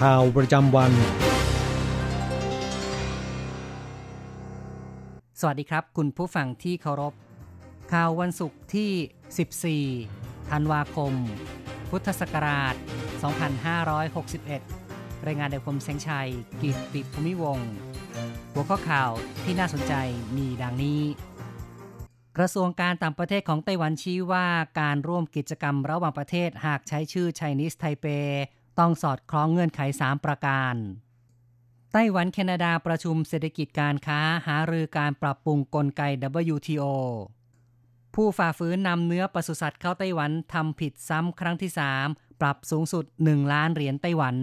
ข่าวประจำวัน สวัสดีครับ คุณผู้ฟังที่เคารพ ข่าววันศุกร์ที่ 14 ธันวาคม พุทธศักราช 2561 รายงานโดยผมแสงชัย กิตติภูมิวงศ์หัวข้อข่าวที่น่าสนใจมีดังนี้ กระทรวงการต่างประเทศของไต้หวันชี้ว่าการร่วมกิจกรรมระหว่างประเทศหากใช้ชื่อ Chinese Taipei ต้องสอดคล้องเงื่อนไข 3 ประการ ไต้หวันแคนาดาประชุมเศรษฐกิจการค้าหารือการปรับปรุงกลไก WTO ผู้ฝ่าฝืนนำเนื้อปศุสัตว์เข้าไต้หวันทำผิดซ้ำครั้งที่ 3 ปรับสูงสุด 1 ล้านเหรียญไต้หวัน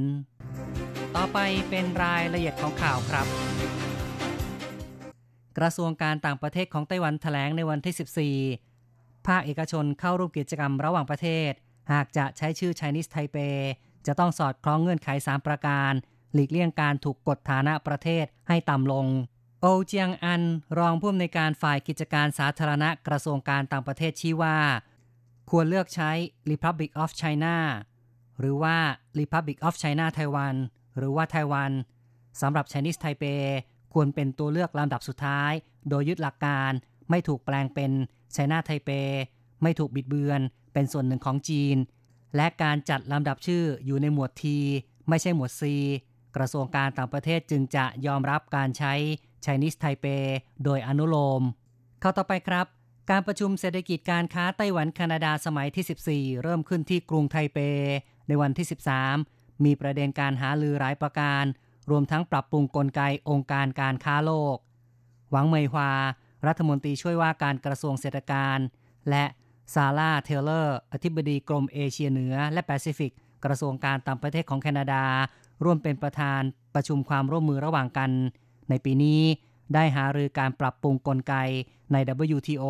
ต่อไปเป็นรายละเอียดของข่าวครับ กระทรวงการต่างประเทศของไต้หวันแถลงในวันที่ 14 ภาคเอกชนเข้าร่วมกิจกรรมระหว่างประเทศ หากจะใช้ชื่อ Chinese Taipei จะต้องสอดคล้องเงื่อนไข 3 ประการ หลีกเลี่ยงการถูกกดฐานะประเทศให้ต่ำลง โอเจียงอัน รองผู้อำนวยการฝ่ายกิจการสาธารณะกระทรวงการต่างประเทศชี้ว่า ควรเลือกใช้ Republic of China หรือว่า Republic of China Taiwan หรือว่าไต้หวันสำหรับ Chinese Taipei ควรเป็นตัวเลือกลำดับสุดท้าย โดยยึดหลักการไม่ถูกแปลงเป็น China Taipei ไม่ถูกบิดเบือน เป็นส่วนหนึ่งของจีน และการจัดลำดับชื่ออยู่ในหมวด T ไม่ใช่หมวด C กระทรวงการต่างประเทศจึงจะยอมรับการใช้ Chinese Taipei โดยอนุโลม เข้าต่อไปครับ การประชุมเศรษฐกิจการค้าไต้หวันแคนาดาสมัยที่ 14 เริ่มขึ้นที่กรุงไทเป ในวันที่ 13 มีประเด็นการหารือหลายประการ รวมทั้งปรับปรุงกลไกองค์การการค้าโลก หวังเมยฮวา รัฐมนตรีช่วยว่าการกระทรวงเศรษฐการ และ ซาร่าเทเลอร์ อธิบดีกรมเอเชียเหนือ และแปซิฟิก กระทรวงการต่างประเทศของแคนาดา ร่วมเป็นประธานประชุมความร่วมมือระหว่างกัน ในปีนี้ได้หารือการปรับปรุงกลไกใน WTO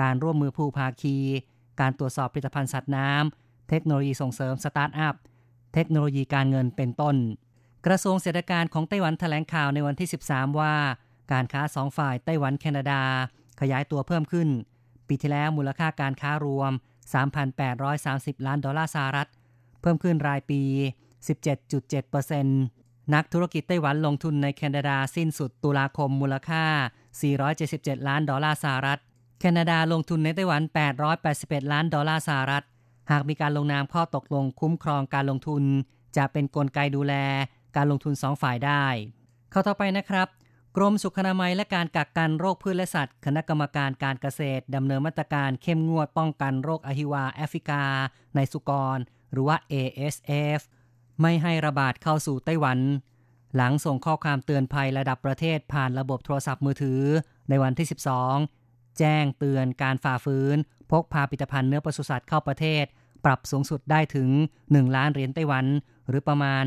การร่วมมือผู้ภาคี การตรวจสอบผลิตภัณฑ์สัตว์น้ำ เทคโนโลยีส่งเสริมสตาร์ทอัพ เทคโนโลยีการเงินเป็นต้น กระทรวงเศรษฐการของไต้หวันแถลงข่าวในวันที่ 13 ว่า การค้าสองฝ่ายไต้หวันแคนาดา ขยายตัวเพิ่มขึ้น ปีที่แล้วมูลค่าการค้ารวม 3,830 ล้านดอลลาร์สหรัฐ เพิ่มขึ้นรายปี 17.7%นักธุรกิจไต้หวันลงทุนในแคนาดาสิ้นสุดตุลาคมมูลค่า 477 ล้านดอลลาร์สหรัฐ แคนาดาลงทุนในไต้หวัน 881 ล้านดอลลาร์สหรัฐ หากมีการลงนามข้อตกลงคุ้มครองการลงทุน จะเป็นนกลไกดูแลการลงทุนสองฝ่ายได้ เข้าต่อไปนะครับ กรมสุขอนามัยและการกักกันโรคพืชและสัตว์ คณะกรรมการการเกษตรดำเนินมาตรการเข้มงวดป้องกันโรคอหิวาแอฟริกา ในสุกร หรือว่า ASF ไม่ให้ระบาดเข้าสู่ไต้หวัน หลังส่งข้อความเตือนภัยระดับประเทศผ่านระบบโทรศัพท์มือถือ ในวันที่ 12 แจ้งเตือนการฝ่าฝืน พกพาผลิตภัณฑ์เนื้อปศุสัตว์เข้าประเทศ ปรับสูงสุดได้ถึง 1 ล้านเหรียญไต้หวัน หรือประมาณ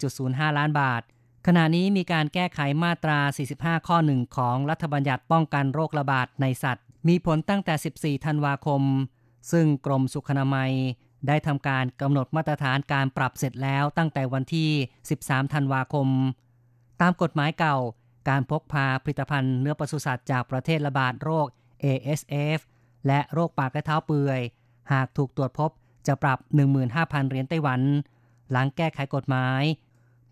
1.05 ล้านบาท ขณะนี้มีการแก้ไขมาตรา 45 ข้อหนึ่งของรัฐบัญญัติป้องกันโรคระบาดในสัตว์ มีผลตั้งแต่ 14 ธันวาคม ซึ่งกรมสุขนามัย ได้ทำการกำหนดมาตรฐานการปรับเสร็จแล้วตั้งแต่วันที่ 13 ธันวาคม ตามกฎหมายเก่า การพกพาผลิตภัณฑ์เนื้อปศุสัตว์จากประเทศระบาดโรค ASF และโรคปากและเท้าเปื่อย หากถูกตรวจพบจะปรับ 15,000 เหรียญไต้หวัน หลังแก้ไขกฎหมาย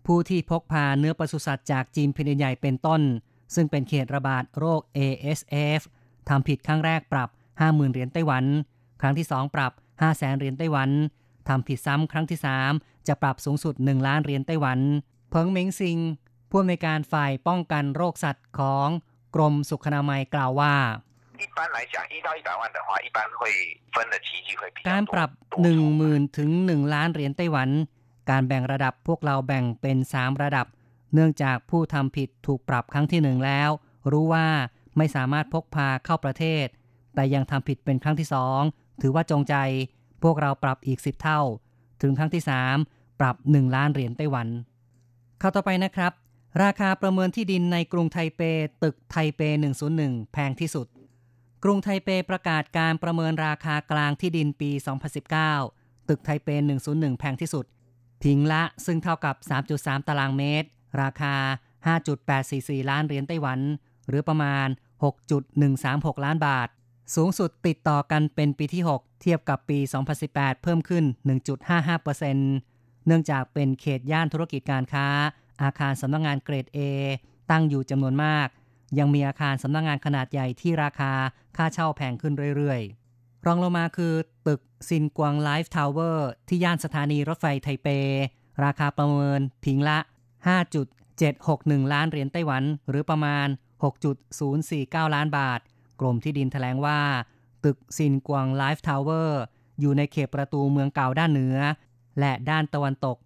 ผู้ที่พกพาเนื้อปศุสัตว์จากจีนพินใหญ่เป็นต้น ซึ่งเป็นเขตระบาดโรค ASF ทำผิดครั้งแรกปรับ 50,000 เหรียญไต้หวัน ครั้งที่ 2 ปรับ 500,000 เหรียญไต้หวันทำผิดซ้ำครั้งที่ 3 จะปรับสูงสุด 1 ล้านเหรียญไต้หวัน เพิงเม้งซิงผู้อำนวยการฝ่ายป้องกันโรคสัตว์ของกรมสุขนามัยกล่าวว่า การปรับ 1 0,000 ถึง 1 ล้านเหรียญไต้หวัน การแบ่งระดับพวกเราแบ่งเป็น 3 ระดับ เนื่องจากผู้ทำผิดถูกปรับครั้งที่1แล้ว รู้ว่าไม่สามารถพกพาเข้าประเทศ แต่ยังทำผิดเป็นครั้งที่สองถือว่าจงใจ พวกเราปรับอีก 10 เท่า ถึงครั้งที่ 3 ปรับ 1 ล้านเหรียญไต้หวัน เข้าต่อไปนะครับ ราคาประเมินที่ดินในกรุงไทเป ตึกไทเป 101 แพงที่สุด กรุงไทเปประกาศการประเมินราคากลางที่ดินปี 2019 ตึกไทเป 101 แพงที่สุด พิงละซึ่งเท่ากับ 3.3 ตารางเมตร ราคา 5.844 ล้านเหรียญไต้หวัน หรือประมาณ 6.136 ล้านบาท สูงสุดติดต่อกันเป็นปีที่ 6 เทียบกับปี 2018 เพิ่มขึ้น 1.55%เนื่องจากเป็นเขตย่านธุรกิจการค้า อาคารสำนักงานเกรด A ตั้งอยู่จำนวนมาก ยังมีอาคารสำนักงานขนาดใหญ่ที่ราคาค่าเช่าแพงขึ้นเรื่อยๆ รองลงมาคือตึกซินกวางไลฟ์ทาวเวอร์ที่ย่านสถานีรถไฟไทเป ราคาประเมินพิงละ 5.761 ล้านเหรียญไต้หวัน หรือประมาณ 6.049 ล้านบาท กรมที่ดินแถลงว่า ตึกซินกวางไลฟ์ทาวเวอร์อยู่ในเขตประตูเมืองเก่าด้านเหนือ และด้านตะวันตก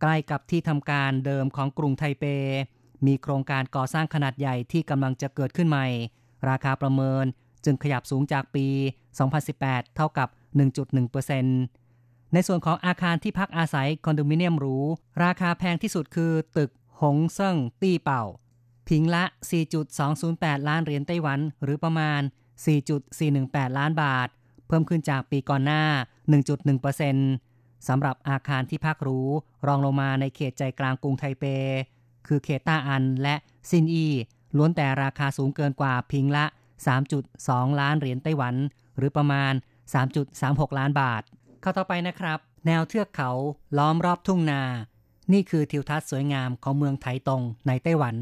ใกล้กับที่ทำการเดิมของกรุงไทเป มีโครงการก่อสร้างขนาดใหญ่ที่กำลังจะเกิดขึ้นใหม่ ราคาประเมิน จึงขยับสูงจากปี 2018 เท่ากับ 1.1%ในส่วนของอาคารที่พักอาศัยคอนโดมิเนียมหรู ราคาแพงที่สุดคือตึกหงเซิ่งตี้เป่า พิงละ 4.208 ล้านเหรียญไต้หวัน หรือประมาณ 4.418 ล้านบาท เพิ่มขึ้นจากปีก่อนหน้า 1.1%สำหรับอาคารที่พักหรู รองลงมาในเขตใจกลางกรุงไทเป คือเขตต้าอันและซินอีล้วนแต่ราคาสูงเกินกว่าพิงละ 3.2 ล้านเหรียญไต้หวัน หรือประมาณ 3.36 ล้านบาท เข้าต่อไปนะครับ แนวเทือกเขาล้อมรอบทุ่งนา นี่คือทิวทัศน์สวยงามของเมืองไถตงในไต้หวัน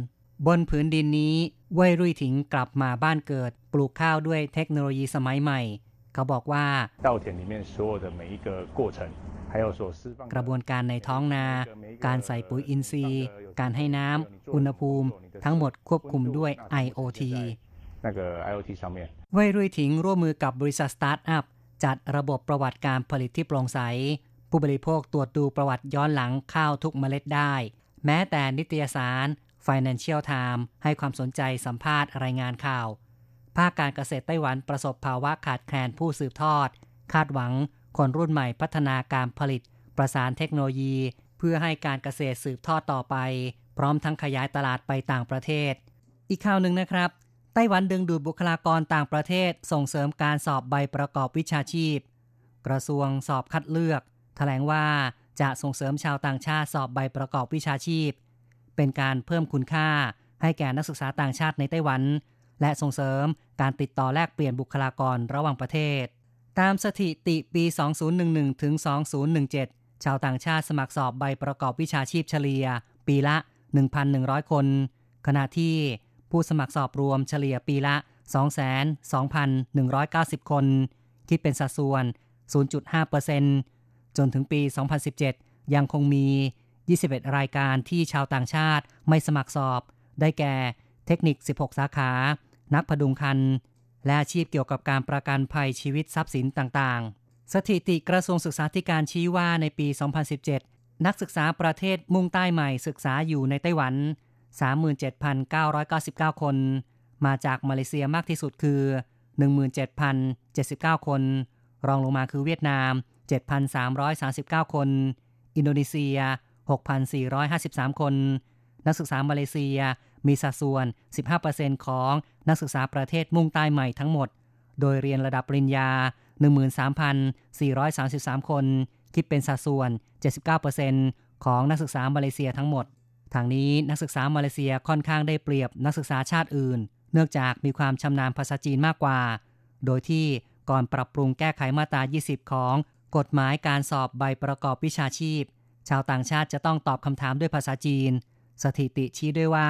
บนผืนดินนี้เว่ยรุ่ยถิงกลับมาบ้านเกิด ปลูกข้าวด้วยเทคโนโลยีสมัยใหม่ เขาบอกว่ากระบวนการในท้องนา การใส่ปุ๋ยอินทรีย์ การให้น้ำ อุณหภูมิ ทั้งหมดควบคุมด้วย IoT เว่ยรุ่ยถิงร่วมมือกับบริษัทสตาร์ทอัพจัดระบบประวัติการผลิตที่โปร่งใส ผู้บริโภคตรวจดูประวัติย้อนหลังข้าวทุกเมล็ดได้ แม้แต่นิตยสาร Financial Times ให้ความสนใจสัมภาษณ์รายงานข่าว ภาคการเกษตรไต้หวันประสบภาวะขาดแคลนผู้สืบทอด คาดหวังคนรุ่นใหม่พัฒนาการผลิต ประสานเทคโนโลยี เพื่อให้การเกษตรสืบทอดต่อไป พร้อมทั้งขยายตลาดไปต่างประเทศ อีกข่าวหนึ่งนะครับ ไต้หวันดึงดูดบุคลากรต่างประเทศส่งเสริมการสอบใบประกอบวิชาชีพ กระทรวงสอบคัดเลือกแถลงว่าจะส่งเสริมชาวต่างชาติสอบใบประกอบวิชาชีพ เป็นการเพิ่มคุณค่าให้แก่นักศึกษาต่างชาติในไต้หวัน และส่งเสริมการติดต่อแลกเปลี่ยนบุคลากรระหว่างประเทศ ตามสถิติปี 2011 ถึง 2017 ชาวต่างชาติสมัครสอบใบประกอบวิชาชีพเฉลี่ย ปีละ 1,100 คน ขณะที่ ผู้สมัครสอบรวมเฉลี่ยปีละ 22,190 คน คิดเป็นสัดส่วน 0.5%จนถึงปี 2017 ยังคงมี 21 รายการที่ชาวต่างชาติไม่สมัครสอบ ได้แก่เทคนิค 16 สาขา นักพดุงคัน และอาชีพเกี่ยวกับการประกันภัยชีวิตทรัพย์สินต่างๆ สถิติกระทรวงศึกษาธิการชี้ว่าในปี 2017 นักศึกษาประเทศมุ่งใต้ใหม่ศึกษาอยู่ในไต้หวัน 37,999 คน มาจากมาเลเซียมากที่สุดคือ 17,079 คน รองลงมาคือเวียดนาม 7,339 คน อินโดนีเซีย 6,453 คน นักศึกษามาเลเซียมีสัดส่วน 15%ของนักศึกษาประเทศมุ่งใต้ใหม่ทั้งหมด โดยเรียนระดับปริญญา 13,433 คน คิดเป็นสัดส่วน 79%ของนักศึกษามาเลเซียทั้งหมด ทางนี้นักศึกษามาเลเซียค่อนข้างได้เปรียบนักศึกษาชาติอื่น เนื่องจากมีความชำนาญภาษาจีนมากกว่า โดยที่ก่อนปรับปรุงแก้ไขมาตรา 20 ของกฎหมายการสอบใบประกอบวิชาชีพ ชาวต่างชาติจะต้องตอบคำถามด้วยภาษาจีน สถิติชี้ด้วยว่า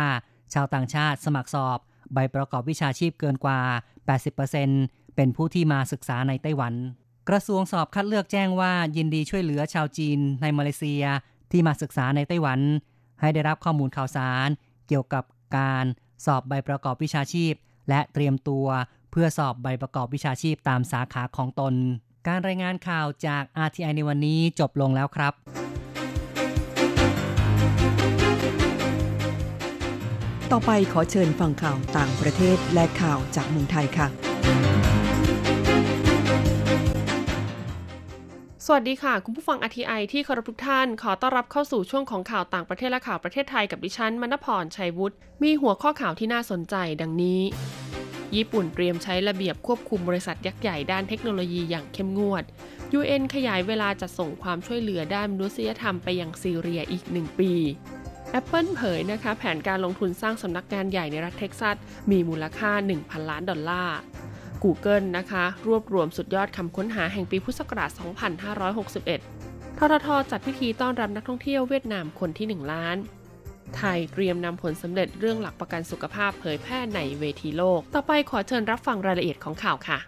ชาวต่างชาติสมัครสอบใบประกอบวิชาชีพเกินกว่า 80%เป็นผู้ที่มาศึกษาในไต้หวัน กระทรวงสอบคัดเลือกแจ้งว่ายินดีช่วยเหลือชาวจีนในมาเลเซียที่มาศึกษาในไต้หวัน ให้ได้รับข้อมูลข่าวสาร เกี่ยวกับการสอบใบประกอบวิชาชีพ และเตรียมตัวเพื่อสอบใบประกอบวิชาชีพตามสาขาของตน การรายงานข่าวจาก RTI ในวันนี้จบลงแล้วครับต่อไปขอเชิญฟังข่าวต่างประเทศและข่าวจากเมืองไทยค่ะ สวัสดีค่ะ คุณผู้ฟังอทีไอที่เคารพทุกท่าน ขอต้อนรับเข้าสู่ช่วงของข่าวต่างประเทศและข่าวประเทศไทยกับดิฉันมณพรชัยวุฒิมีหัวข้อข่าวที่น่าสนใจดังนี้ ญี่ปุ่นเตรียมใช้ระเบียบควบคุมบริษัทยักษ์ใหญ่ด้านเทคโนโลยีอย่างเข้มงวด UN ขยายเวลาจัดส่งความช่วยเหลือด้านมนุษยธรรมไปยังซีเรียอีกหนึ่งปี Apple เผยนะคะ แผนการลงทุนสร้างสำนักงานใหญ่ในรัฐเท็กซัสมีมูลค่า 1,000 ล้านดอลลาร์ Google นะคะ รวบรวมสุดยอดคำค้นหาแห่งปีพุทธศักราช 2561 ทททจัดพิธีต้อนรับนักท่องเที่ยวเวียดนามคนที่ 1 ล้าน ไทยเตรียมนำผลสำเร็จเรื่องหลักประกันสุขภาพเผยแพร่ในเวทีโลก ต่อไปขอเชิญรับฟังรายละเอียดของข่าวค่ะ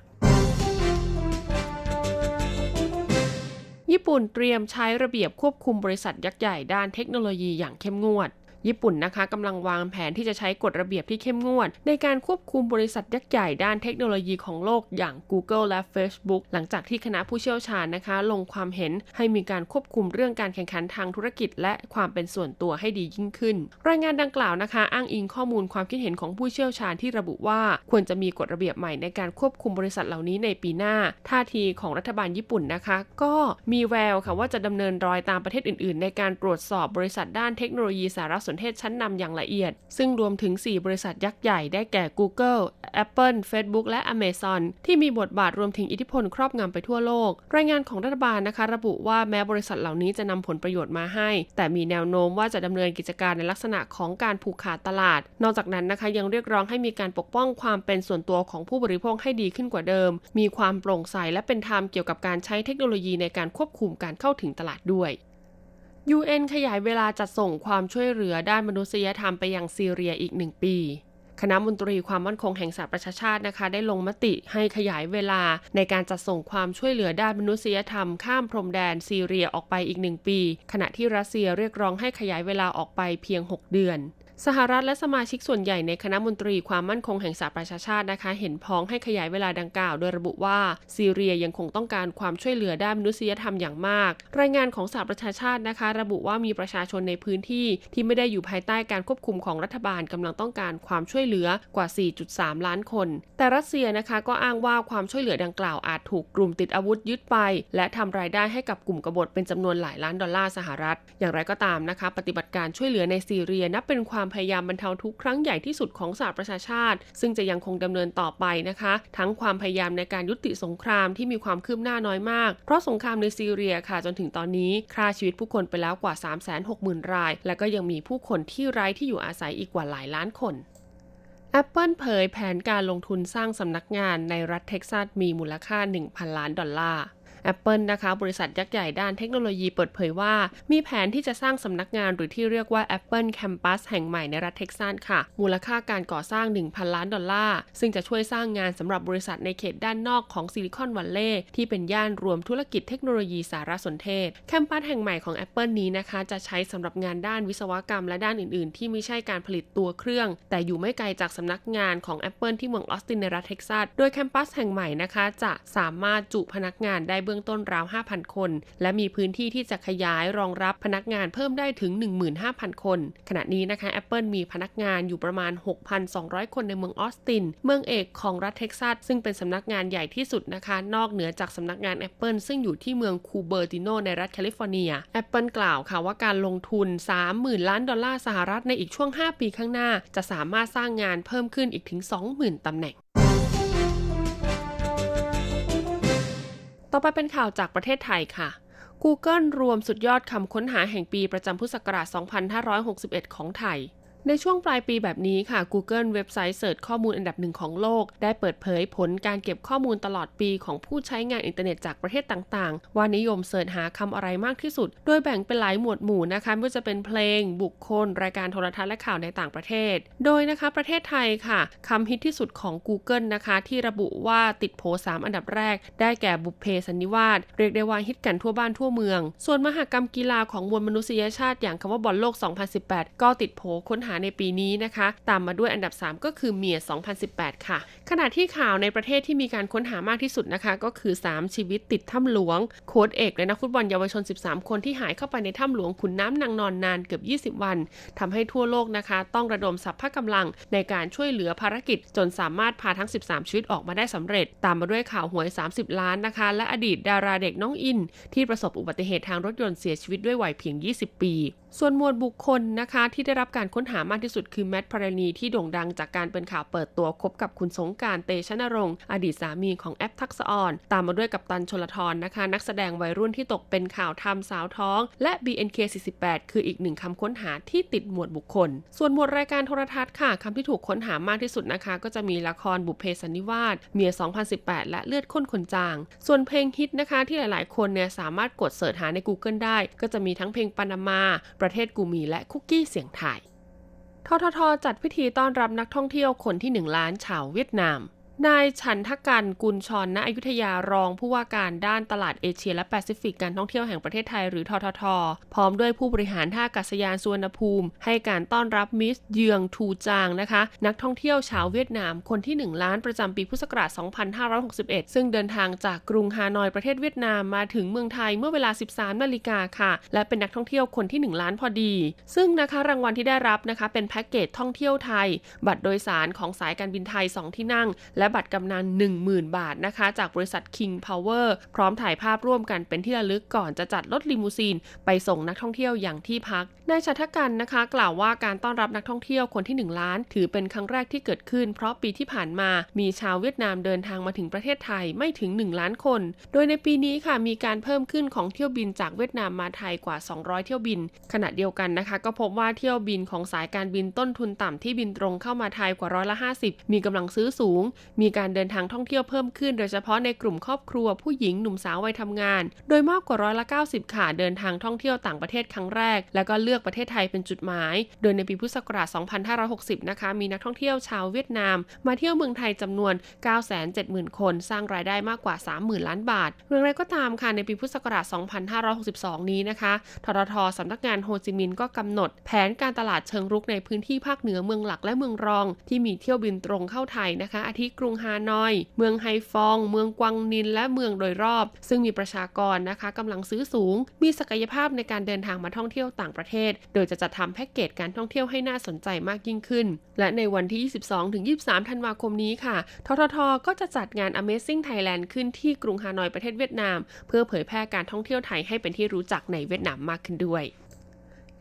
ญี่ปุ่นเตรียมใช้ระเบียบควบคุมบริษัทยักษ์ใหญ่ด้านเทคโนโลยีอย่างเข้มงวด ญี่ปุ่นนะคะกำลังวางแผนที่จะใช้กฎระเบียบที่เข้มงวด ในการควบคุมบริษัทยักษ์ใหญ่ด้านเทคโนโลยีของโลกอย่าง Google และ Facebook หลังจากที่คณะผู้เชี่ยวชาญนะคะ ลงความเห็นให้มีการควบคุมเรื่องการแข่งขันทางธุรกิจ และความเป็นส่วนตัวให้ดียิ่งขึ้น รายงานดังกล่าวนะคะ อ้างอิงข้อมูลความคิดเห็นของผู้เชี่ยวชาญที่ระบุว่าควรจะมีกฎระเบียบใหม่ในการควบคุมบริษัทเหล่านี้ในปีหน้า ท่าทีของรัฐบาลญี่ปุ่นนะคะ ก็มีแววค่ะว่าจะดำเนินรอยตามประเทศอื่น ๆ ในการตรวจสอบบริษัทด้านเทคโนโลยีสารสสนเทศชั้นนำอย่างละเอียด ซึ่งรวมถึง 4 บริษัทยักษ์ใหญ่ได้แก่ Google Apple Facebook และ Amazon ที่มีบทบาทรวมถึงอิทธิพลครอบงำไปทั่วโลก รายงานของรัฐบาลนะคะ ระบุว่าแม้บริษัทเหล่านี้จะนำผลประโยชน์มาให้ แต่มีแนวโน้มว่าจะดำเนินกิจการในลักษณะของการผูกขาดตลาด นอกจากนั้นนะคะยังเรียกร้องให้มีการปกป้องความเป็นส่วนตัวของผู้บริโภคให้ดีขึ้นกว่าเดิม มีความโปร่งใสและเป็นธรรมเกี่ยวกับการใช้เทคโนโลยีในการควบคุมการเข้าถึงตลาดด้วย UN ขยายเวลาจัดส่งความช่วยเหลือด้านมนุษยธรรมไปยังซีเรียอีกหนึ่งปี คณะมนตรีความมั่นคงแห่งสหประชาชาตินะคะ ได้ลงมติให้ขยายเวลาในการจัดส่งความช่วยเหลือด้านมนุษยธรรมข้ามพรมแดนซีเรียออกไปอีกหนึ่งปี ขณะที่รัสเซียเรียกร้องให้ขยายเวลาออกไปเพียง 6 เดือน สหรัฐและสมาชิกส่วนใหญ่ในคณะมนตรีความมั่นคงแห่งสหประชาชาตินะคะ เห็นพ้องให้ขยายเวลาดังกล่าว โดยระบุว่าซีเรียยังคงต้องการความช่วยเหลือด้านมนุษยธรรมอย่างมาก รายงานของสหประชาชาตินะคะ ระบุว่ามีประชาชนในพื้นที่ที่ไม่ได้อยู่ภายใต้การควบคุมของรัฐบาลกำลังต้องการความช่วยเหลือกว่า 4.3 ล้านคน แต่รัสเซียนะคะก็อ้างว่าความช่วยเหลือดังกล่าวอาจถูกกลุ่มติดอาวุธยึดไป และทำรายได้ให้กับกลุ่มกบฏเป็นจำนวนหลายล้านดอลลาร์สหรัฐ อย่างไรก็ตามนะคะ ปฏิบัติการช่วยเหลือในซีเรียนับเป็นความพยายามบรรเทาทุกข์ครั้งใหญ่ที่สุดของสหประชาชาติ ซึ่งจะยังคงดำเนินต่อไปนะคะ ทั้งความพยายามในการยุติสงครามที่มีความคืบหน้าน้อยมาก เพราะสงครามในซีเรียค่ะ จนถึงตอนนี้ฆ่าชีวิตผู้คนไปแล้วกว่า 360,000 ราย และก็ยังมีผู้คนที่ไร้ที่อยู่อาศัยอีกกว่าหลายล้านคน Apple เผยแผนการลงทุนสร้างสำนักงานในรัฐเท็กซัสมีมูลค่า 1,000 ล้านดอลลาร์ Apple นะคะ บริษัทยักษ์ใหญ่ด้านเทคโนโลยีเปิดเผยว่า มีแผนที่จะสร้างสำนักงานหรือที่เรียกว่า Apple Campus แห่งใหม่ในรัฐเท็กซัสค่ะ มูลค่าการก่อสร้าง 1,000 ล้านดอลลาร์ ซึ่งจะช่วยสร้างงานสำหรับบริษัทในเขตด้านนอกของซิลิคอนวัลเลย์ที่เป็นย่านรวมธุรกิจเทคโนโลยีสารสนเทศ campus แห่งใหม่ของ Apple นี้นะคะจะใช้สำหรับงานด้านวิศวกรรมและด้านอื่น ๆ ที่ไม่ใช่การผลิตตัวเครื่อง แต่อยู่ไม่ไกลจากสำนักงานของ Apple ที่เมืองออสตินในรัฐเท็กซัส โดย campus แห่งใหม่นะคะจะสามารถจุพนักงานได้เบื้องต้นราว 5,000 คน และมีพื้นที่ที่จะขยายรองรับพนักงานเพิ่มได้ถึง 15,000 คน ขณะนี้นะคะ Apple มีพนักงานอยู่ประมาณ 6,200 คนในเมืองออสติน เมืองเอกของรัฐเท็กซัส ซึ่งเป็นสำนักงานใหญ่ที่สุดนะคะ นอกเหนือจากสำนักงาน Apple ซึ่งอยู่ที่เมืองคูเบอร์ติโนในรัฐแคลิฟอร์เนีย Apple กล่าวค่ะว่าการลงทุน 30,000 ล้านดอลลาร์สหรัฐในอีกช่วง 5 ปีข้างหน้า จะสามารถสร้างงานเพิ่มขึ้นอีกถึง 20,000ตำแหน่ง ต่อไปเป็นข่าวจากประเทศไทยค่ะ Google รวมสุดยอดคำค้นหาแห่งปีประจำพุทธศักราช 2561 ของไทย ในช่วงปลายปีแบบนี้ค่ะ Google เว็บไซต์ search ข้อมูลอันดับหนึ่งของโลก ได้เปิดเผยผลการเก็บข้อมูลตลอดปีของผู้ใช้งานอินเทอร์เน็ตจากประเทศต่างๆ ว่านิยม search หาคำอะไรมากที่สุด โดยแบ่งเป็นหลายหมวดหมู่นะคะไม่ว่าจะเป็นเพลง บุคคล รายการโทรทัศน์และข่าวในต่างประเทศ โดยนะคะประเทศไทยค่ะคำฮิตที่สุดของ Google นะคะ ที่ระบุว่าติดโผ3อันดับแรก ได้แก่บุพเพสันนิวาสเรียกได้ว่าฮิตกันทั่วบ้านทั่วเมือง ส่วนมหากรรมกีฬาของมวลมนุษยชาติอย่างคำว่าบอลโลก 2018 ก็ติดโผค้นหาในปีนี้นะคะ ตามมาด้วยอันดับ 3 ก็คือเมีย 2018 ค่ะ ขณะที่ข่าวในประเทศที่มีการค้นหามากที่สุดนะคะ ก็คือ 3 ชีวิตติดถ้ำหลวง โค้ดเอกและนักฟุตบอลเยาวชน 13 คนที่หายเข้าไปในถ้ำหลวงขุนน้ำนางนอนนานเกือบ 20 วันทำให้ทั่วโลกนะคะ ต้องระดมสัพพกำลังในการช่วยเหลือภารกิจ จนสามารถพาทั้ง 13 ชีวิตออกมาได้สำเร็จ ตามมาด้วยข่าวหวย 30 ล้านนะคะ และอดีตดาราเด็กน้องอิน ที่ประสบอุบัติเหตุทางรถยนต์เสียชีวิตด้วยวัยเพียง 20 ปีส่วนหมวดบุคคลนะคะที่ได้รับการค้นหามากที่สุดคือแมทพารณีที่โด่งดังจากการเป็นข่าวเปิดตัวคบกับคุณสงการเตชนรงค์อดีตสามีของแอปทักษอ่อน ตามมาด้วยกับตันชลทรนะคะ นักแสดงวัยรุ่นที่ตกเป็นข่าวทำสาวท้อง และ BNK48 คืออีกหนึ่งคำค้นหาที่ติดหมวดบุคคล ส่วนหมวดรายการโทรทัศน์ค่ะคำที่ถูกค้นหามากที่สุดนะคะ ก็จะมีละครบุพเพสันนิวาสเมีย 2018 และเลือดข้นคนจาง ส่วนเพลงฮิตนะคะที่หลาย ๆ คนเนี่ยสามารถกด search หาใน Google ได้ ก็จะมีทั้งเพลงปานามาประเทศกูมีและคุกกี้เสียงไทยทททจัดพิธีต้อนรับนักท่องเที่ยวคนที่ 1 ล้านชาวเวียดนาม นายฉัททันต์ กุญชรณอยุธยารองผู้ว่าการด้านตลาดเอเชียและแปซิฟิกการท่องเที่ยวแห่งประเทศไทยหรือททท พร้อมด้วยผู้บริหารท่าอากาศยานสุวรรณภูมิ ให้การต้อนรับมิสเยืองทูจางนะคะ นักท่องเที่ยวชาวเวียดนามคนที่ 1 ล้านประจำปีพุทธศักราช 2561 ซึ่งเดินทางจากกรุงฮานอยประเทศเวียดนามมาถึงเมืองไทยเมื่อเวลา 13นาฬิกาค่ะ และเป็นนักท่องเที่ยวคนที่ 1 ล้านพอดี ซึ่งนะคะรางวัลที่ได้รับนะคะเป็นแพ็กเกจท่องเที่ยวไทย บัตรโดยสารของสายการบินไทย 2 ที่นั่ง และบัตรกำนัน10,000 บาทนะคะ จากบริษัท King Power พร้อมถ่ายภาพร่วมกันเป็นที่ระลึกก่อนจะจัดรถลิมูซีน ไปส่งนักท่องเที่ยวอย่างที่พักนายชัทกันนะคะ กล่าวว่าการต้อนรับนักท่องเที่ยวคนที่ 1 ล้าน ถือเป็นครั้งแรกที่เกิดขึ้น เพราะปีที่ผ่านมามีชาวเวียดนามเดินทางมาถึงประเทศไทยไม่ถึง 1 ล้านคน โดยในปีนี้ค่ะมีการเพิ่มขึ้นของเที่ยวบินจากเวียดนามมาไทยกว่า 200 เที่ยวบิน ขณะเดียวกันนะคะ ก็พบว่าเที่ยวบินของสายการบินต้นทุนต่ำที่บินตรงเข้ามาไทยกว่าร้อยละ 50 มีกำลังซื้อสูงมีการเดินทางท่องเที่ยวเพิ่มขึ้นโดยเฉพาะในกลุ่มครอบครัวผู้หญิงหนุ่มสาววัยทำงาน โดยมากกว่าร้อยละ 90 ค่ะเดินทางท่องเที่ยวต่างประเทศครั้งแรก แล้วก็เลือกประเทศไทยเป็นจุดหมาย โดยในปีพุทธศักราช 2560 นะคะ มีนักท่องเที่ยวชาวเวียดนาม มาเที่ยวเมืองไทยจำนวน 970,000 คน สร้างรายได้มากกว่า 30,000 ล้านบาทเรื่องไรก็ตามค่ะในปีพุทธศักราช 2562 นี้นะคะทททสำนักงานโฮจิมินห์ก็กำหนด แผนการตลาดเชิงรุกในพื้นที่ภาคเหนือเมืองหลักและเมืองรอง ที่มีเที่ยวบินตรงเข้าไทยนะคะอาทิกรุุงฮานอย เมืองไฮฟอง เมืองกวางนิน และเมืองโดยรอบ ซึ่งมีประชากรนะคะกำลังซื้อสูง มีศักยภาพในการเดินทางมาท่องเที่ยวต่างประเทศ โดยจะจัดทำแพ็กเกจการท่องเที่ยวให้น่าสนใจมากยิ่งขึ้น และในวันที่ 22-23 ธันวาคมนี้ค่ะ ททท ก็จะจัดงาน Amazing Thailand ขึ้นที่กรุงฮานอยประเทศเวียดนาม เพื่อเผยแพร่การท่องเที่ยวไทยให้เป็นที่รู้จักในเวียดนามมากขึ้นด้วย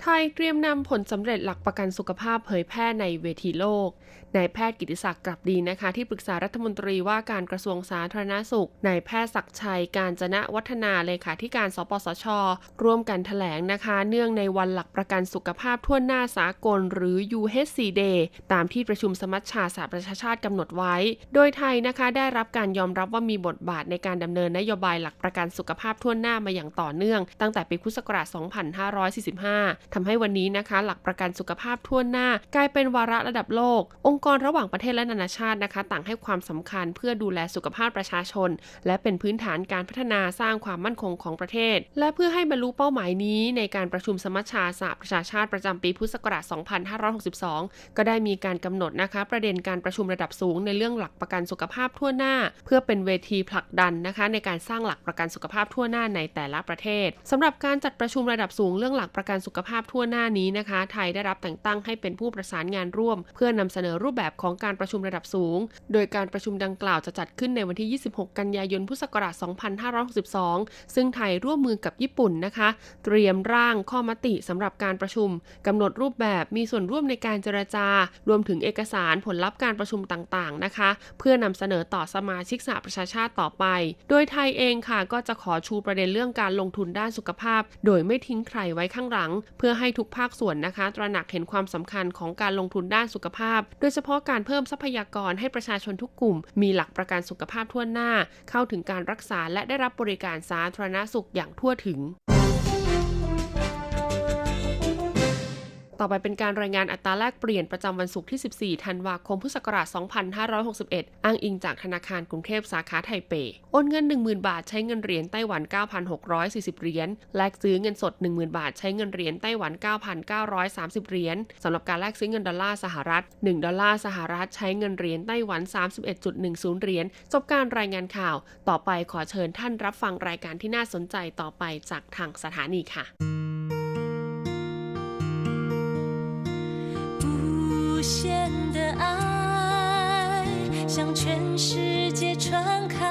ไทยเตรียมนำผลสำเร็จหลักประกันสุขภาพเผยแพร่ในเวทีโลก นายแพทย์กิติศักดิ์กลับดีนะคะ ที่ปรึกษารัฐมนตรีว่าการกระทรวงสาธารณาสุข นายแพทย์ศักชัย การจนะวัฒนาเลขาธิการ สปสช ร่วมกันถแถลงนะคะ เนื่องในวันหลักประกันสุขภาพทั่วหน้าสากล หรือ UHC Day ตามที่ประชุมสมัชชาสหประชาชาติกำหนดไว้ โดยไทยนะคะได้รับการยอมรับว่ามีบทบาทในการดำเนินนโยบายหลักประกันสุขภาพทั่วหน้ามาอย่างต่อเนื่อง ตั้งแต่ปีพุทธศักราช 2545ทำให้วันนี้นะคะ หลักประกันสุขภาพทั่วหน้า กลายเป็นวาระระดับโลก องค์กรระหว่างประเทศและนานาชาตินะคะ ต่างให้ความสำคัญเพื่อดูแลสุขภาพประชาชน และเป็นพื้นฐานการพัฒนาสร้างความมั่นคงของประเทศ และเพื่อให้บรรลุเป้าหมายนี้ ในการประชุมสมัชชาสหประชาชาติประจำปีพุทธศักราช 2562 ก็ได้มีการกำหนดนะคะ ประเด็นการประชุมระดับสูง ในเรื่องหลักประกันสุขภาพทั่วหน้า เพื่อเป็นเวทีผลักดันนะคะ ในการสร้างหลักประกันสุขภาพทั่วหน้าในแต่ละประเทศสำหรับการจัดประชุมระดับสูงเรื่องหลักประกันสุขภาพาพทั่วหน้านี้นะคะ ไทยได้รับแต่งตั้งให้เป็นผู้ประสานงานร่วม เพื่อนำเสนอรูปแบบของการประชุมระดับสูง โดยการประชุมดังกล่าวจะจัดขึ้นในวันที่ 26 กันยายน พุทธศักราช 2562 ซึ่งไทยร่วมมือกับญี่ปุ่นนะคะ เตรียมร่างข้อมติสำหรับการประชุมกำหนดรูปแบบมีส่วนร่วมในการเจรจา รวมถึงเอกสารผลลัพธ์การประชุมต่างๆนะคะ เพื่อนำเสนอต่อสมาชิกสหประชาชาติต่อไป โดยไทยเองค่ะก็จะขอชูประเด็นเรื่องการลงทุนด้านสุขภาพ โดยไม่ทิ้งใครไว้ข้างหลังเพื่อพื่อให้ทุกภาคส่วนนะคะ ตระหนักเห็นความสำคัญของการลงทุนด้านสุขภาพ โดยเฉพาะการเพิ่มทรัพยากรให้ประชาชนทุกกลุ่ม มีหลักประกันสุขภาพทั่วหน้า เข้าถึงการรักษาและได้รับบริการสาธารณสุขอย่างทั่วถึง ต่อไปเป็นการรายงานอัตราแลกเปลี่ยนประจำวันศุกร์ที่ 14 ธันวาคม พุทธศักราช 2561 อ้างอิงจากธนาคารกรุงเทพสาขาไทเป โอนเงิน 10,000 บาทใช้เงินเหรียญไต้หวัน 9,640 เหรียญ แลกซื้อเงินสด 10,000 บาทใช้เงินเหรียญไต้หวัน 9,930 เหรียญสำหรับการแลกซื้อเงินดอลลาร์สหรัฐ 1 ดอลลาร์สหรัฐใช้เงินเหรียญไต้หวัน 31.10 เหรียญ จบการรายงานข่าว ต่อไปขอเชิญท่านรับฟังรายการที่น่าสนใจต่อไปจากทางสถานีค่ะ 无限的爱向全世界传开，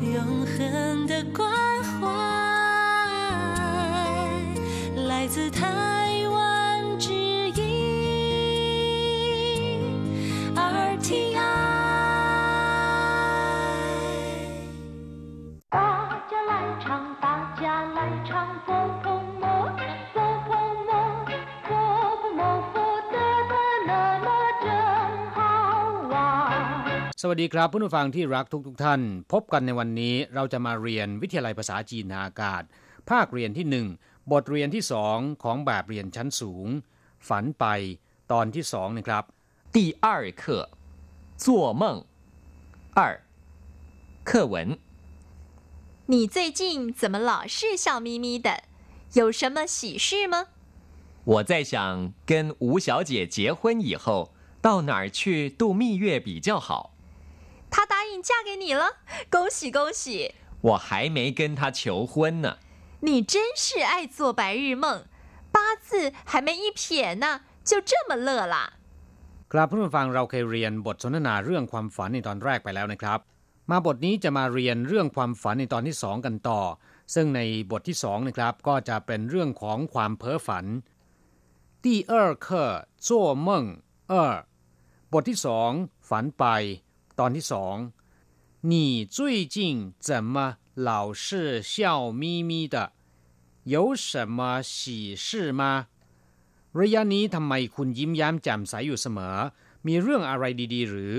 永恒的关怀。 สวัสดีครับผู้ฟังที่รักทุกๆทท่าน พบกันในวันนี้เราจะมาเรียนวิทยาลัยภาษาจีนทางอากาศ ภาคเรียนที่หนึ่งบทเรียนที่สองของแบบเรียนชั้นสูง ฝันไปตอนที่สองนะครับ 第二课做梦二课文你最近怎么老是笑眯眯的？有什么喜事吗？我在想跟吴小姐结婚以后到哪儿去度蜜月比较好 她答应嫁给你了，恭喜恭喜！我还没跟她求婚呢你真是爱做白日梦，八字还没一撇呢，就这么乐啦。 ครับผู้ฟังเราเคยเรียนบทสนทนาเรื่องความฝันในตอนแรกไปแล้วนะครับ มาบทนี้จะมาเรียนเรื่องความฝันในตอนที่สองกันต่อ ซึ่งในบทที่สองนะครับก็จะเป็นเรื่องของความเพ้อฝัน第二课做梦二บทที่สองฝันไป ตอนที่สอง你最近怎么老是笑眯眯的有什么喜事吗ระยะนี้ทำไมคุณยิ้มแย้มแจ่มใสอยู่เสมอ มีเรื่องอะไรดีๆ หรือ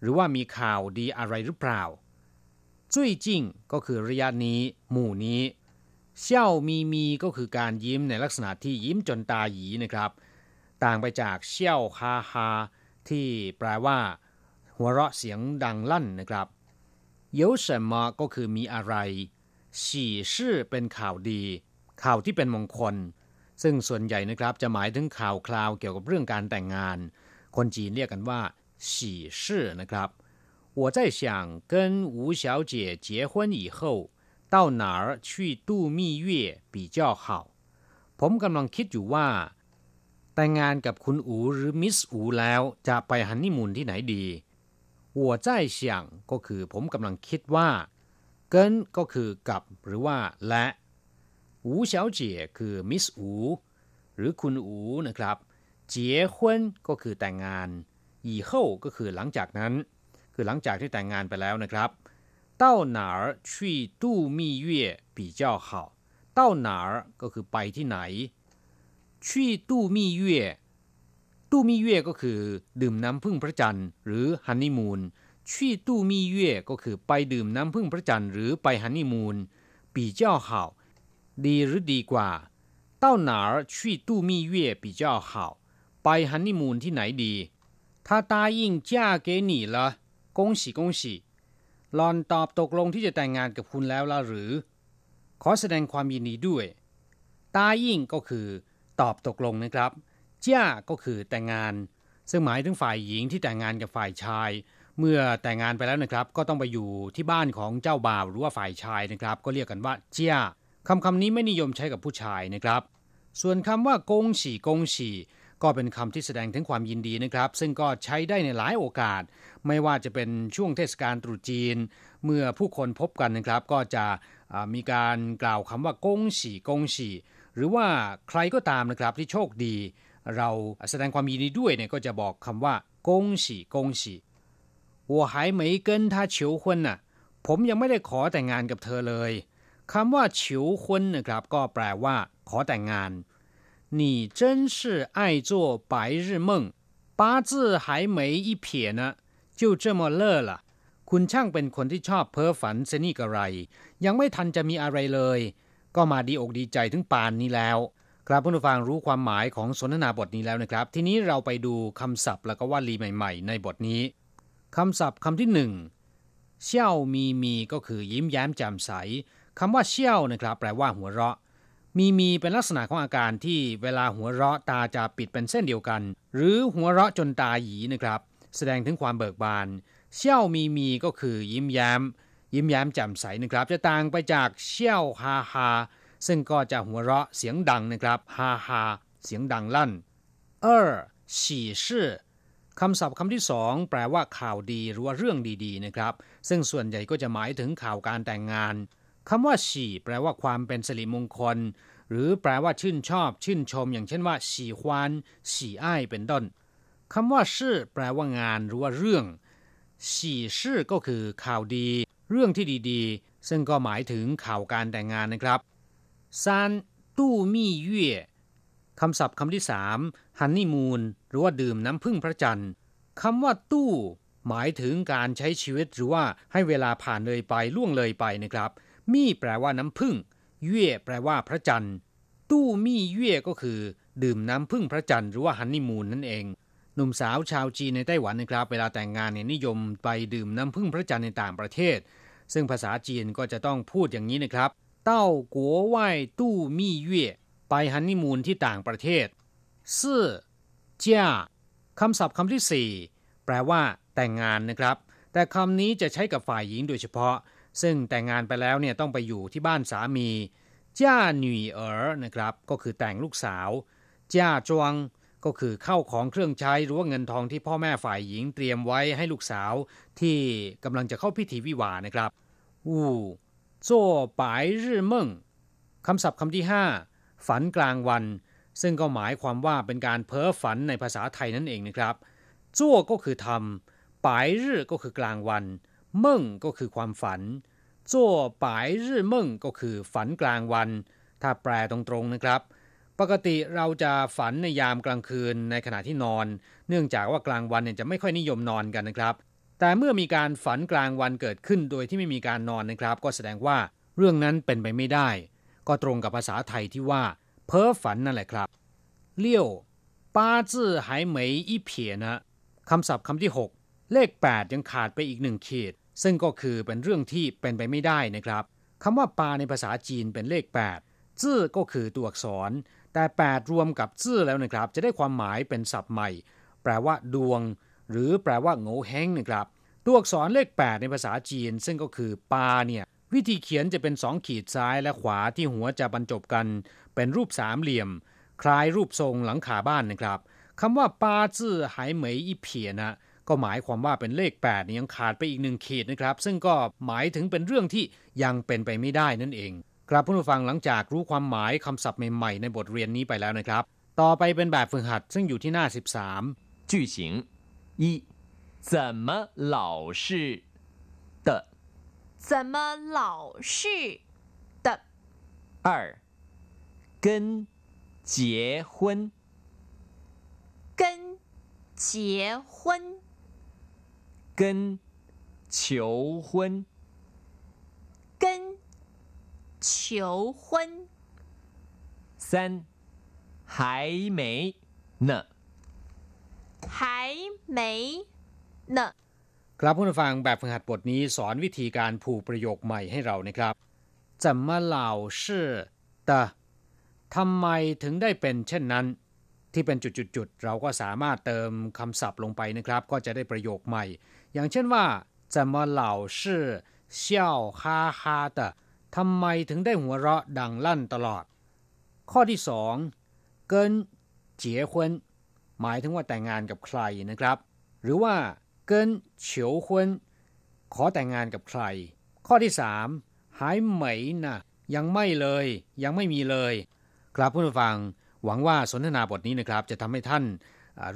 หรือว่ามีข่าวดีอะไรหรือเปล่าจุ้ยจิ้งก็คือระยะนี้ หมู่นี้เซี่ยวมีมีก็คือการยิ้มในลักษณะที่ยิ้มจนตาหยีนะครับ ต่างไปจากเซี่ยวฮาฮาที่แปลว่า หัวเราะเสียงดังลั่นนะครับ有什么ก็คือมีอะไร喜事เป็นข่าวดี ข่าวที่เป็นมงคล ซึ่งส่วนใหญ่นะครับจะหมายถึงข่าวคราวเกี่ยวกับเรื่องการแต่งงาน คนจีนเรียกกันว่า喜事นะครับ我在想跟吴小姐结婚以后到哪儿去度蜜月比较好ผมกำลังคิดอยู่ว่า แต่งงานกับคุณอูหรือมิสอูแล้วจะไปฮันนีมูนที่ไหนดี หัวใจเฉียงก็คือผมกำลังคิดว่า เกินก็คือกับหรือว่าและอูเฉาเจี๋ยคือมิสอูหรือคุณอูนะครับเจี๋ยฮวนก็คือแต่งงานอีเข้าก็คือหลังจากนั้น คือหลังจากที่แต่งงานไปแล้วนะครับเต้าหนาร์ชีตู้มีเย่ปีเจ้าเข่าเต้าหนาก็คือไปที่ไหนชีตู้มีเย่ ตู้มีเย่ก็คือ ดื่มน้ำพึ่งพระจันทร์หรือฮันนี่มูนชี่ตู้มีเย่ก็คือไปดื่มน้ำพึ่งพระจันทร์หรือไปฮันนี่มูนปีเจ้าห่าดีหรือดีกว่า到哪儿去度蜜月比较好ไปฮันนี่มูนที่ไหนดีถ้าตายิ่งจ้าเกหนีละกงสีกงสีหลอนตอบตกลงที่จะแต่งงานกับคุณแล้วละหรือ ขอแสดงความยินดีด้วย ตายิ่งก็คือ ตอบตกลงนะครับ จ้าก็คือแต่งงาน ซึ่งหมายถึงฝ่ายหญิงที่แต่งงานกับฝ่ายชาย เมื่อแต่งงานไปแล้วนะครับ ก็ต้องไปอยู่ที่บ้านของเจ้าบ่าวหรือว่าฝ่ายชายนะครับ ก็เรียกกันว่าเจ้าคำคำนี้ไม่นิยมใช้กับผู้ชายนะครับ ส่วนคำว่ากงฉี่กงฉี่ก็เป็นคำที่แสดงถึงความยินดีนะครับ ซึ่งก็ใช้ได้ในหลายโอกาส ไม่ว่าจะเป็นช่วงเทศกาลตรุษจีน เมื่อผู้คนพบกันนะครับ ก็จะมีการกล่าวคำว่ากงฉี่กงฉี่หรือว่าใครก็ตามนะครับที่โชคดี เราแสดงความยินดีด้วยเนี่ยก็จะบอกคำว่ากงฉีกงฉี我还没跟他求婚น่ะผมยังไม่ได้ขอแต่งงานกับเธอเลย คำว่า求婚นะครับ ก็แปลว่า ขอแต่งงาน你真是爱做白日梦八字还没一撇呢就这么乐了คุณช่างเป็นคนที่ชอบเพ้อฝันเสนี่กระไร ยังไม่ทันจะมีอะไรเลย ก็มาดีอกดีใจถึงปานนี้แล้ว ครับผู้ฟังรู้ความหมายของสนทนาบทนี้แล้วนะครับ ทีนี้เราไปดูคำศัพท์แล้วก็วลีใหม่ ๆ ในบทนี้คำศัพท์คำที่หนึ่งเชี่ยวมีมีก็คือยิ้มแย้มแจ่มใสคำว่าเชี่ยวนะครับ แปลว่าหัวเราะ มีมีเป็นลักษณะของอาการที่เวลาหัวเราะตาจะปิดเป็นเส้นเดียวกัน หรือหัวเราะจนตาหยีนะครับ แสดงถึงความเบิกบานเชี่ยวมีมีก็คือยิ้มแย้ม ยิ้มแย้มแจ่มใสนะครับ จะต่างไปจากเชี่ยวฮาฮา ซึ่งก็จะหัวเราะเสียงดังนะครับฮาฮาเสียงดังลั่นเออฉี่ชื่อคำศัพท์คำที่สองแปลว่าข่าวดีหรือว่าเรื่องดีๆนะครับ ซึ่งส่วนใหญ่ก็จะหมายถึงข่าวการแต่งงานคำว่าฉี่แปลว่าความเป็นสิริมงคล หรือแปลว่าชื่นชอบ ชื่นชม อย่างเช่นว่าฉี่ควานฉี่อ้ายเป็นต้นคำว่าชื่อแปลว่างานหรือว่าเรื่องฉี่ชื่อก็คือข่าวดี เรื่องที่ดีๆ ซึ่งก็หมายถึงข่าวการแต่งงานนะครับ ซานตู้มี่เย่คำศัพท์คำที่สามฮันนี่มูนหรือว่าดื่มน้ำพึ่งพระจันทร์คำว่าตู้หมายถึงการใช้ชีวิตหรือว่าให้เวลาผ่านเลยไปล่วงเลยไปนะครับ มี่แปลว่าน้ำพึ่งเย่แปลว่าพระจันทร์ ตู้มี่เย่ก็คือ ดื่มน้ำพึ่งพระจันทร์หรือว่าฮันนี่มูนนั่นเองหนุ่มสาวชาวจีนในไต้หวันนะครับ เวลาแต่งงานเนี่ยนิยมไปดื่มน้ำพึ่งพระจันทร์ในต่างประเทศ ซึ่งภาษาจีนก็จะต้องพูดอย่างนี้นะครับ เต้ากัวไหวตู้มี่เย่ไปฮันนีมูนที่ต่างประเทศซื่อจ้าคำศัพท์คำที่สี่แปลว่า แต่งงานนะครับ แต่คำนี้จะใช้กับฝ่ายหญิงโดยเฉพาะ ซึ่งแต่งงานไปแล้วเนี่ยต้องไปอยู่ที่บ้านสามีจ้าหนุ่ยเอ๋อนะครับ ก็คือแต่งลูกสาวจ้าจวงก็คือเข้าของเครื่องใช้หรือว่าเงินทองที่พ่อแม่ฝ่ายหญิงเตรียมไว้ให้ลูกสาวที่กำลังจะเข้าพิธีวิวานะครับ อู่ โจ้ปายรื่เม่งคำศัพท์คำที่ห้าฝันกลางวัน ซึ่งก็หมายความว่าเป็นการเพ้อฝันในภาษาไทยนั่นเองนะครับจ้วก็คือทำปายรื่ก็คือกลางวันเม่งก็คือความฝันจ้วปายรื่เม่งก็คือฝันกลางวัน ถ้าแปลตรงๆนะครับ ปกติเราจะฝันในยามกลางคืนในขณะที่นอน เนื่องจากว่ากลางวันเนี่ยจะไม่ค่อยนิยมนอนกันนะครับ แต่เมื่อมีการฝันกลางวันเกิดขึ้นโดยที่ไม่มีการนอนนะครับ ก็แสดงว่าเรื่องนั้นเป็นไปไม่ได้ ก็ตรงกับภาษาไทยที่ว่า เพ้อฝันนั่นแหละครับเลี้ยวป้าจื้อหายเหมยอีเพียนะคำศัพท์คำที่ 6 เลข 8 ยังขาดไปอีกหนึ่งขีด ซึ่งก็คือเป็นเรื่องที่เป็นไปไม่ได้นะครับคำว่าปาในภาษาจีนเป็นเลข 8 จื้อก็คือตัวอักษร แต่ 8 รวมกับซื่อแล้วนะครับ จะได้ความหมายเป็นศัพท์ใหม่ แปลว่า ดวง หรือแปลว่าโง่แห้งนะครับตัวอักษรเลข 8 ในภาษาจีน ซึ่งก็คือปาเนี่ยวิธีเขียนจะเป็นสองขีดซ้ายและขวาที่หัวจะบรรจบกัน เป็นรูปสามเหลี่ยม คล้ายรูปทรงหลังคาบ้านนะครับคำว่าปาจื้อหายเหมยอีเพียนะก็หมายความว่าเป็นเลข8นี่ยังขาดไปอีกหนึ่งขีดนะครับ ซึ่งก็หมายถึงเป็นเรื่องที่ยังเป็นไปไม่ได้นั่นเองครับผู้ฟังหลังจากรู้ความหมายคำศัพท์ใหม่ๆในบทเรียนนี้ไปแล้วนะครับ ต่อไปเป็นแบบฝึกหัดซึ่งอยู่ที่หน้า 13句型一怎么老是的？怎么老是的？二跟结婚。跟结婚。跟求婚。跟求婚。三还没呢还没呢ครับผู้ฟังแบบฝึกหัดบทนี้สอนวิธีการผูกประโยคใหม่ให้เรานะครับ怎么老是的ทำไมถึงได้เป็นเช่นนั้น ที่เป็นจุดๆๆเราก็สามารถเติมคำศัพท์ลงไปนะครับ ก็จะได้ประโยคใหม่ อย่างเช่นว่า怎么老是笑哈哈的ทำไมถึงได้หัวเราะดังลั่นตลอด ข้อที่สองเกินเจียควน หมายถึงว่าแต่งงานกับใครนะครับ หรือว่าเกินเฉียวควนขอแต่งงานกับใคร ข้อที่สามหายเหมยนะยังไม่เลย ยังไม่มีเลย ครับผู้ฟังหวังว่าสนทนาบทนี้นะครับ จะทำให้ท่าน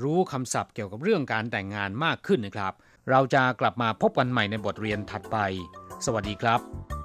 รู้คำศัพท์เกี่ยวกับเรื่องการแต่งงานมากขึ้นนะครับ เราจะกลับมาพบกันใหม่ในบทเรียนถัดไป สวัสดีครับ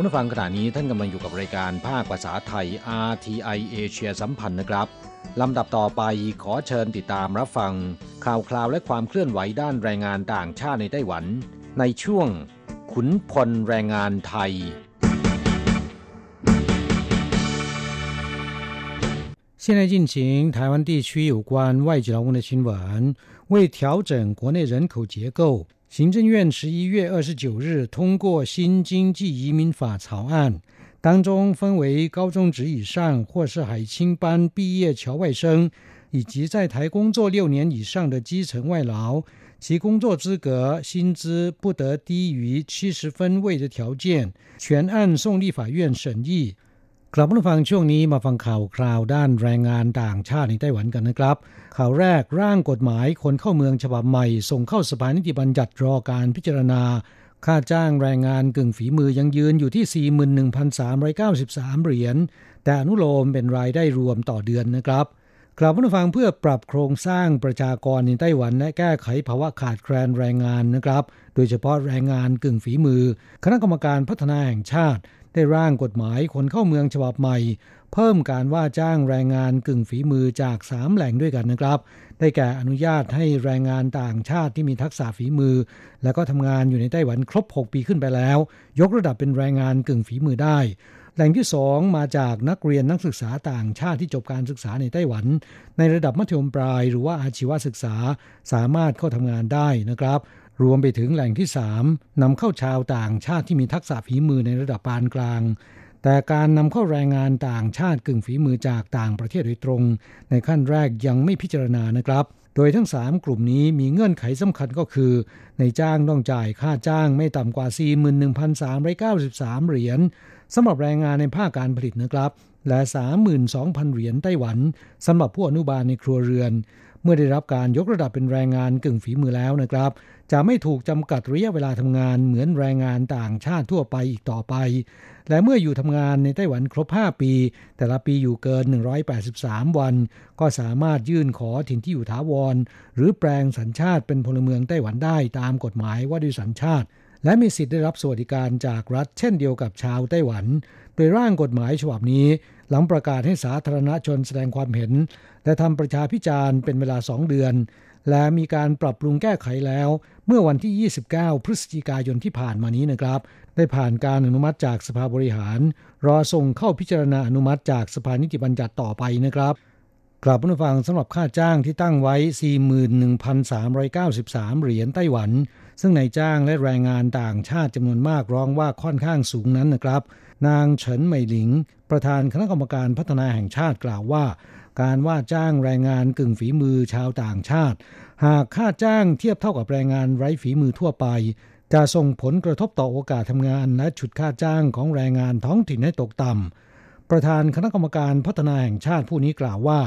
ลับมาฟังขณะนี้ท่านกำลังอยู่กับรายการภาคภาษาไทย RTI เอเชียสัมพันธ์นะครับลำดับต่อไปขอเชิญติดตามรับฟัง ข่าวคราวและความเคลื่อนไหวด้านแรงงานต่างชาติในไต้หวัน ในช่วง ขุนพลแรงงานไทย现在进行台湾地区有关外籍劳工的新闻。为调整国内人口结构， 行政院十一月二十九日通过新经济移民法草案，当中分为高中职以上或是海青班毕业侨外生，以及在台工作六年以上的基层外劳，其工作资格、薪资不得低于七十分位的条件，全案送立法院审议。 กลับมาฟังช่วงนี้มาฟังข่าวคราวด้านแรงงานต่างชาติในไต้หวันกันนะครับ ข่าวแรกร่างกฎหมายคนเข้าเมืองฉบับใหม่ ส่งเข้าสภานิติบัญญัติรอการพิจารณา ค่าจ้างแรงงานกึ่งฝีมือยังยืนอยู่ที่ 41,393 เหรียญแต่อนุโลมเป็นรายได้รวมต่อเดือนนะครับ กลับมาฟังเพื่อปรับโครงสร้างประชากรในไต้หวัน และแก้ไขภาวะขาดแคลนแรงงานนะครับ โดยเฉพาะแรงงานกึ่งฝีมือ คณะกรรมการพัฒนาแห่งชาติ ได้ร่างกฎหมายคนเข้าเมืองฉบับใหม่ เพิ่มการว่าจ้างแรงงานกึ่งฝีมือจาก 3 แหล่งด้วยกันนะครับ ได้แก่อนุญาตให้แรงงานต่างชาติที่มีทักษะฝีมือ และก็ทำงานอยู่ในไต้หวันครบ 6 ปีขึ้นไปแล้ว ยกระดับเป็นแรงงานกึ่งฝีมือได้ แหล่งที่ 2 มาจากนักเรียนนักศึกษาต่างชาติที่จบการศึกษาในไต้หวัน ในระดับมัธยมปลาย หรือว่าอาชีวศึกษาสามารถเข้าทำงานได้นะครับ รวมไปถึงแหล่งที่ 3นำเข้าชาวต่างชาติที่มีทักษะฝีมือในระดับปานกลาง แต่การนำเข้าแรงงานต่างชาติกึ่งฝีมือจากต่างประเทศโดยตรง ในขั้นแรกยังไม่พิจารณานะครับ โดยทั้ง 3 กลุ่มนี้มีเงื่อนไขสำคัญก็คือในจ้างต้องจ่ายค่าจ้างไม่ต่ำกว่า 41,393 เหรียญสำหรับแรงงานในภาคการผลิตนะครับ และ 32,000 เหรียญไต้หวันสำหรับผู้อนุบาลในครัวเรือน เมื่อได้รับการยกระดับเป็นแรงงานกึ่งฝีมือแล้วนะครับ จะไม่ถูกจำกัดระยะเวลาทำงานเหมือนแรงงานต่างชาติทั่วไปอีกต่อไป และเมื่ออยู่ทำงานในไต้หวันครบ 5 ปี แต่ละปีอยู่เกิน 183 วัน ก็สามารถยื่นขอถิ่นที่อยู่ถาวร หรือแปลงสัญชาติเป็นพลเมืองไต้หวันได้ตามกฎหมายว่าด้วยสัญชาติ และมีสิทธิ์ได้รับสวัสดิการจากรัฐเช่นเดียวกับชาวไต้หวัน โดยร่างกฎหมายฉบับนี้ หลังประกาศให้สาธารณชนแสดงความเห็น และทำประชาพิจารณ์เป็นเวลาสองเดือน และมีการปรับปรุงแก้ไขแล้ว เมื่อวันที่ 29 พฤศจิกายนที่ผ่านมานี้นะครับ ได้ผ่านการอนุมัติจากสภาบริหาร รอส่งเข้าพิจารณาอนุมัติจากสภานิติบัญญัติต่อไปนะครับกลับมาฟังสำหรับค่าจ้างที่ตั้งไว้ 41,393 เหรียญไต้หวัน ซึ่งนายจ้างและแรงงานต่างชาติจำนวนมากร้องว่าค่อนข้างสูงนั้นนะครับ นางเฉินเหมหลิง ประธานคณะกรรมการพัฒนาแห่งชาติกล่าวว่า การว่าจ้างแรงงานกึ่งฝีมือชาวต่างชาติ หากค่าจ้างเทียบเท่ากับแรงงานไร้ฝีมือทั่วไป จะส่งผลกระทบต่อโอกาสทำงานและฉุดค่าจ้างของแรงงานท้องถิ่นให้ตกต่ำประธานคณะกรรมการพัฒนาแห่งชาติผู้นี้กล่าวว่า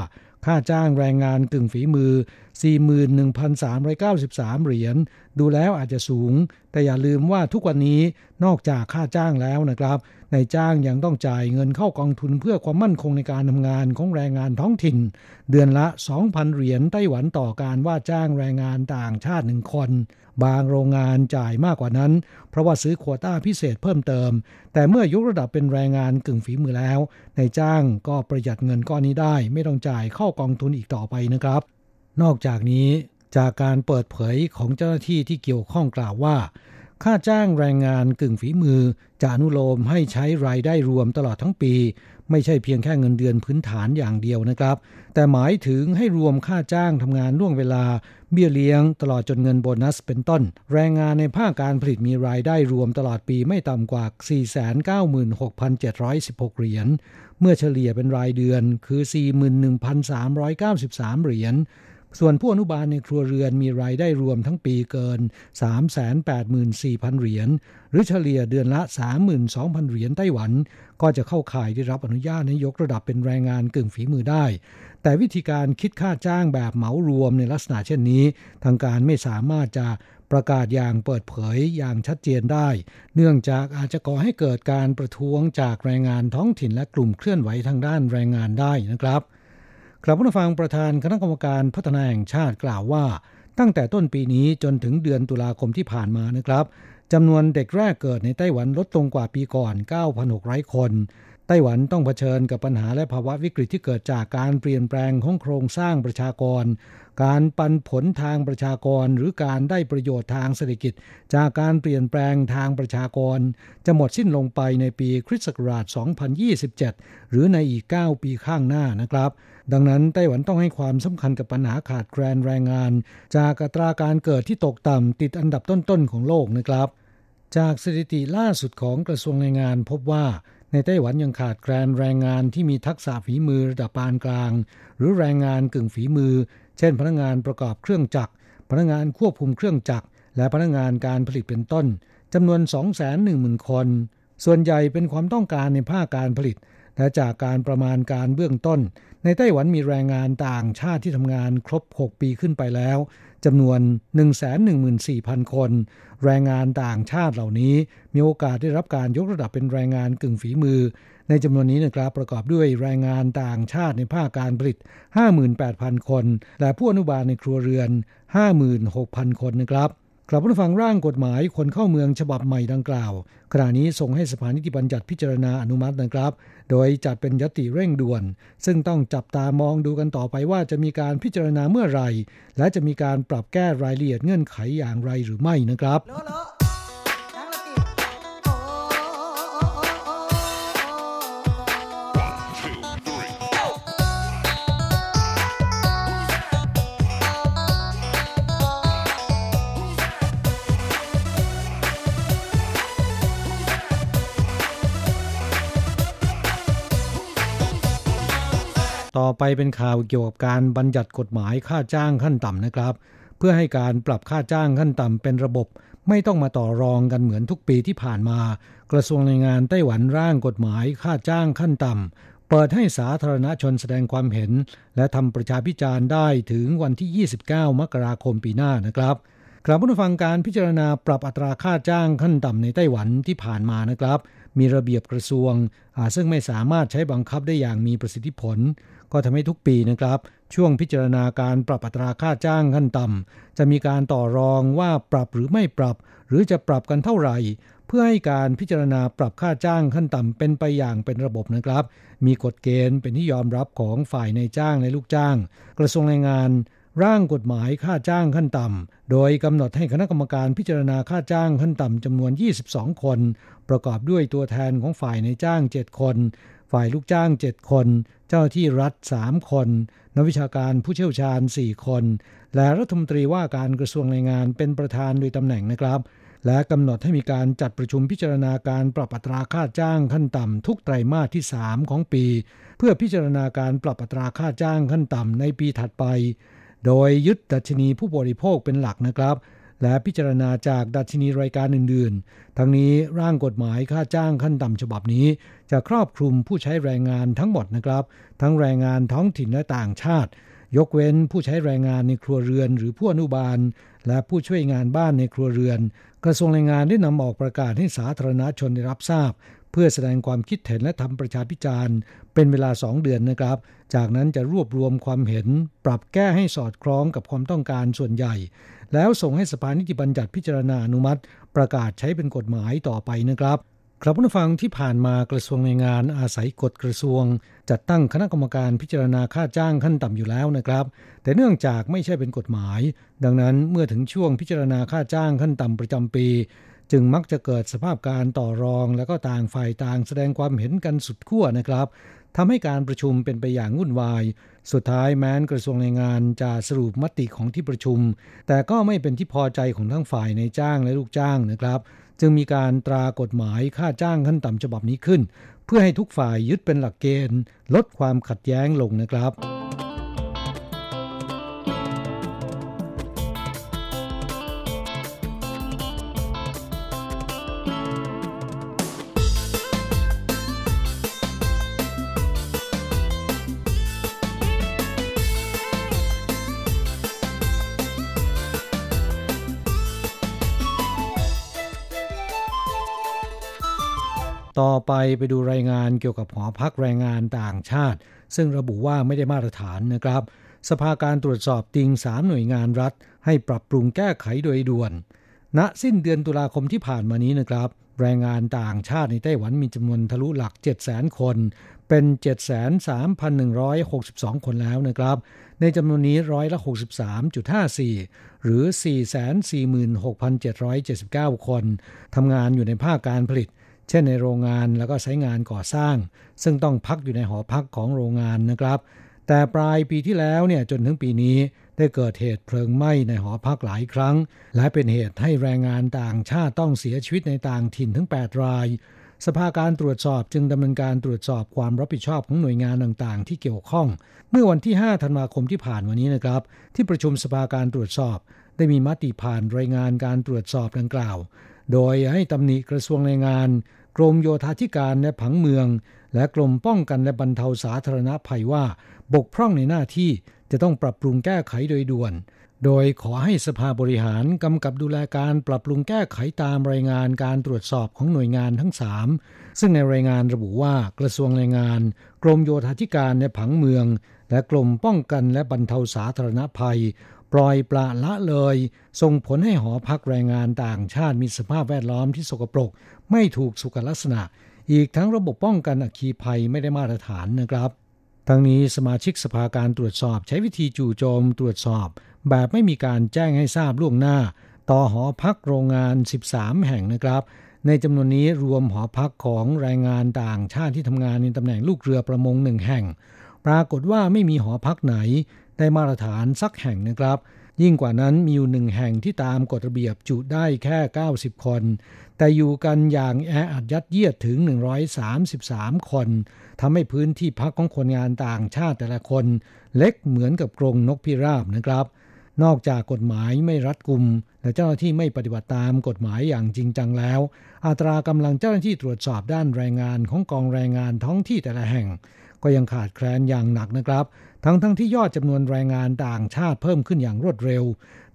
ค่าจ้างแรงงานกึ่งฝีมือ 41,393 เหรียญ ดูแล้วอาจจะสูง แต่อย่าลืมว่าทุกวันนี้นอกจากค่าจ้างแล้วนะครับนายจ้างยังต้องจ่ายเงินเข้ากองทุนเพื่อความมั่นคงในการทำงานของแรงงานท้องถิ่น เดือนละ 2,000 เหรียญไต้หวันต่อการว่าจ้างแรงงานต่างชาติหนึ่งคน บางโรงงานจ่ายมากกว่านั้น เพราะว่าซื้อควต้าพิเศษเพิ่มเติม แต่เมื่อยกระดับเป็นแรงงานกึ่งฝีมือแล้วนายจ้างก็ประหยัดเงินก้อนนี้ได้ ไม่ต้องจ่ายเข้ากองทุนอีกต่อไปนะครับ นอกจากนี้จากการเปิดเผยของเจ้าหน้าที่ที่เกี่ยวข้องกล่าวว่า ค่าจ้างแรงงานกึ่งฝีมือ จะอนุโลมให้ใช้รายได้รวมตลอดทั้งปี ไม่ใช่เพียงแค่เงินเดือนพื้นฐานอย่างเดียวนะครับ แต่หมายถึงให้รวมค่าจ้างทำงานล่วงเวลา เบี้ยเลี้ยงตลอดจนเงินโบนัสเป็นต้น แรงงานในภาคการผลิตมีรายได้รวมตลอดปีไม่ต่ำกว่า 496,716 เหรียญเมื่อเฉลี่ยเป็นรายเดือนคือ 41,393 เหรียญ ส่วนผู้อนุบาลในครัวเรือนมีรายได้รวมทั้งปีเกิน 384,000 เหรียญหรือเฉลี่ยเดือนละ 32,000 เหรียญไต้หวัน ก็จะเข้าข่ายได้รับอนุญาตให้ยกระดับเป็นแรงงานกึ่งฝีมือได้ แต่วิธีการคิดค่าจ้างแบบเหมารวมในลักษณะเช่นนี้ ทางการไม่สามารถจะประกาศอย่างเปิดเผยอย่างชัดเจนได้ เนื่องจากอาจจะก่อให้เกิดการประท้วงจากแรงงานท้องถิ่นและกลุ่มเคลื่อนไหวทางด้านแรงงานได้นะครับ ครับมาฟังประธานคณะกรรมการพัฒนาแห่งชาติกล่าวว่า ตั้งแต่ต้นปีนี้จนถึงเดือนตุลาคมที่ผ่านมานะครับจำนวนเด็กแรกเกิดในไต้หวันลดลงกว่าปีก่อน 9,600 คน ไต้หวันต้องเผชิญกับปัญหาและภาวะวิกฤตที่เกิดจากการเปลี่ยนแปลงของโครงสร้างประชากร การปันผลทางประชากรหรือการได้ประโยชน์ทางเศรษฐกิจ จากการเปลี่ยนแปลงทางประชากร จะหมดสิ้นลงไปในปีคริสต์ศักราช 2027 หรือในอีก 9 ปีข้างหน้านะครับ ดังนั้นไต้หวันต้องให้ความสำคัญกับปัญหาขาดแคลนแรงงาน จากอัตราการเกิดที่ตกต่ำติดอันดับต้นๆของโลกนะครับ จากสถิติล่าสุดของกระทรวงแรงงานพบว่า ในไต้หวันยังขาดแคลนแรงงานที่มีทักษะฝีมือระดับปานกลาง หรือแรงงานกึ่งฝีมือ เช่น พนักงานประกอบเครื่องจักร พนักงานควบคุมเครื่องจักร และพนักงานการผลิตเป็นต้นจำนวน 210,000 คน ส่วนใหญ่เป็นความต้องการในภาคการผลิต และจากการประมาณการเบื้องต้น ในไต้หวันมีแรงงานต่างชาติที่ทำงานครบ 6 ปีขึ้นไปแล้ว จำนวน 114,000 คน แรงงานต่างชาติเหล่านี้ มีโอกาสได้รับการยกระดับเป็นแรงงานกึ่งฝีมือ ในจำนวนนี้นะครับประกอบด้วยแรงงานต่างชาติในภาคการผลิต 58,000 คน และผู้อนุบาลในครัวเรือน 56,000 คนนะครับ กลับมาฟังร่างกฎหมายคนเข้าเมืองฉบับใหม่ดังกล่าวขณะนี้ส่งให้สภานิติบัญญัติพิจารณาอนุมัตินะครับ โดยจัดเป็นยติเร่งด่วน ซึ่งต้องจับตามองดูกันต่อไปว่าจะมีการพิจารณาเมื่อไรและจะมีการปรับแก้รายละเอียดเงื่อนไขอย่างไรหรือไม่นะครับ ต่อไปเป็นข่าวเกี่ยวกับการบัญญัติกฎหมายค่าจ้างขั้นต่ำนะครับ เพื่อให้การปรับค่าจ้างขั้นต่ำเป็นระบบ ไม่ต้องมาต่อรองกันเหมือนทุกปีที่ผ่านมา กระทรวงแรงงานไต้หวันร่างกฎหมายค่าจ้างขั้นต่ำเปิดให้สาธารณชนแสดงความเห็น และทำประชาพิจารณ์ได้ถึงวันที่ 29 มกราคมปีหน้านะครับกลับมาฟังการพิจารณาปรับอัตราค่าจ้างขั้นต่ำในไต้หวันที่ผ่านมานะครับ มีระเบียบกระทรวงซึ่งไม่สามารถใช้บังคับได้อย่างมีประสิทธิผล ก็ทำให้ทุกปีนะครับ ช่วงพิจารณาการปรับอัตราค่าจ้างขั้นต่ำจะมีการต่อรองว่าปรับหรือไม่ปรับ หรือจะปรับกันเท่าไหร่ เพื่อให้การพิจารณาปรับค่าจ้างขั้นต่ำเป็นไปอย่างเป็นระบบนะครับ มีกฎเกณฑ์เป็นที่ยอมรับของฝ่ายในจ้างและลูกจ้าง กระทรวงแรงงานร่างกฎหมายค่าจ้างขั้นต่ำ โดยกำหนดให้คณะกรรมการพิจารณาค่าจ้างขั้นต่ำจำนวน 22 คน ประกอบด้วยตัวแทนของฝ่ายในจ้าง 7 คน ฝ่ายลูกจ้าง 7 คน เจ้าที่รัฐ 3 คน นักวิชาการผู้เชี่ยวชาญ 4 คน และรัฐมนตรีว่าการกระทรวงแรงงานเป็นประธานโดยตำแหน่งนะครับ และกำหนดให้มีการจัดประชุมพิจารณาการปรับอัตราค่าจ้างขั้นต่ำทุกไตรมาสที่ 3 ของปี เพื่อพิจารณาการปรับอัตราค่าจ้างขั้นต่ำในปีถัดไป โดยยึดดัชนีผู้บริโภคเป็นหลักนะครับ และพิจารณาจากดัชนีรายการอื่นๆ ทั้งนี้ร่างกฎหมายค่าจ้างขั้นต่ำฉบับนี้ จะครอบคลุมผู้ใช้แรงงานทั้งหมดนะครับ ทั้งแรงงานท้องถิ่นและต่างชาติ ยกเว้นผู้ใช้แรงงานในครัวเรือนหรือผู้อนุบาล และผู้ช่วยงานบ้านในครัวเรือน กระทรวงแรงงานได้นำออกประกาศให้สาธารณชนได้รับทราบ เพื่อแสดงความคิดเห็นและทำประชาพิจารณ์ เป็นเวลา 2 เดือนนะครับ จากนั้นจะรวบรวมความเห็นปรับแก้ให้สอดคล้องกับความต้องการส่วนใหญ่ แล้วส่งให้สภานิติบัญญัติพิจารณาอนุมัติ ประกาศใช้เป็นกฎหมายต่อไปนะครับครับผู้ฟังที่ผ่านมากระทรวงแรงงานอาศัยกฎกระทรวง จัดตั้งคณะกรรมการพิจารณาค่าจ้างขั้นต่ำอยู่แล้วนะครับ แต่เนื่องจากไม่ใช่เป็นกฎหมาย ดังนั้นเมื่อถึงช่วงพิจารณาค่าจ้างขั้นต่ำประจำปี จึงมักจะเกิดสภาพการต่อรอง และก็ต่างฝ่ายต่างแสดงความเห็นกันสุดขั้วนะครับ ทำให้การประชุมเป็นไปอย่างวุ่นวาย สุดท้ายแม้นกระทรวงแรงงานจะสรุปมติของที่ประชุม แต่ก็ไม่เป็นที่พอใจของทั้งฝ่ายในจ้างและลูกจ้างนะครับ จึงมีการตรากฎหมายค่าจ้างขั้นต่ำฉบับนี้ขึ้น เพื่อให้ทุกฝ่ายยึดเป็นหลักเกณฑ์ ลดความขัดแย้งลงนะครับ ต่อไปไปดูรายงานเกี่ยวกับหอพักแรงงานต่างชาติ ซึ่งระบุว่าไม่ได้มาตรฐานนะครับ สภาการตรวจสอบติงสามหน่วยงานรัฐ ให้ปรับปรุงแก้ไขโดยด่วน ณสิ้นเดือนตุลาคมที่ผ่านมานี้นะครับ แรงงานต่างชาติในไต้หวันมีจำนวนทะลุหลัก 700,000คน เป็น 73,162 คนแล้วนะครับ ในจำนวนนี้ร้อยละ 63.54 หรือ 446,779 คนทำงานอยู่ในภาคการผลิต เช่นในโรงงานแล้วก็ใช้งานก่อสร้าง ซึ่งต้องพักอยู่ในหอพักของโรงงานนะครับ แต่ปลายปีที่แล้วเนี่ยจนถึงปีนี้ได้เกิดเหตุเพลิงไหม้ในหอพักหลายครั้ง และเป็นเหตุให้แรงงานต่างชาติต้องเสียชีวิตในต่างถิ่นถึง 8 ราย สภาการตรวจสอบจึงดำเนินการตรวจสอบความรับผิดชอบของหน่วยงานต่างๆ ที่เกี่ยวข้อง เมื่อวันที่ 5 ธันวาคมที่ผ่านวันนี้นะครับ ที่ประชุมสภาการตรวจสอบ ได้มีมติผ่านรายงานการตรวจสอบดังกล่าว โดยให้ตำหนิกระทรวงแรงงาน กรมโยธาธิการและผังเมือง และกรมป้องกันและบรรเทาสาธารณภัยว่าบกพร่องในหน้าที่จะต้องปรับปรุงแก้ไขโดยด่วน โดยขอให้สภาบริหารกำกับดูแลการปรับปรุงแก้ไขตามรายงานการตรวจสอบของหน่วยงานทั้ง 3 ซึ่งในรายงานระบุว่ากระทรวงแรงงาน กรมโยธาธิการในผังเมือง และกรมป้องกันและบรรเทาสาธารณภัย ปล่อยปละละเลย ส่งผลให้หอพักแรงงานต่างชาติมีสภาพแวดล้อมที่สกปรก ไม่ถูกสุขลักษณะ อีกทั้งระบบป้องกันอัคคีภัยไม่ได้มาตรฐานนะครับ ทั้งนี้สมาชิกสภาการตรวจสอบใช้วิธีจู่โจมตรวจสอบ แบบไม่มีการแจ้งให้ทราบล่วงหน้า ต่อหอพักโรงงาน 13 แห่งนะครับ ในจำนวนนี้รวมหอพักของแรงงานต่างชาติที่ทำงานในตำแหน่งลูกเรือประมงหนึ่งแห่ง ปรากฏว่าไม่มีหอพักไหน ได้มาตรฐานสักแห่งนะครับ ยิ่งกว่านั้นมีอยู่หนึ่งแห่งที่ตามกฎระเบียบจุได้แค่ 90 คน แต่อยู่กันอย่างแออัดยัดเยียดถึง 133 คนทำให้พื้นที่พักของคนงานต่างชาติแต่ละคน เล็กเหมือนกับกรงนกพิราบนะครับนอกจากกฎหมายไม่รัดกุม และเจ้าหน้าที่ไม่ปฏิบัติตามกฎหมายอย่างจริงจังแล้ว อัตรากำลังเจ้าหน้าที่ตรวจสอบด้านแรงงานของกองแรงงานท้องที่แต่ละแห่ง ก็ยังขาดแคลนอย่างหนักนะครับ ทั้งทั้งที่ยอดจำนวนแรงงานต่างชาติเพิ่มขึ้นอย่างรวดเร็ว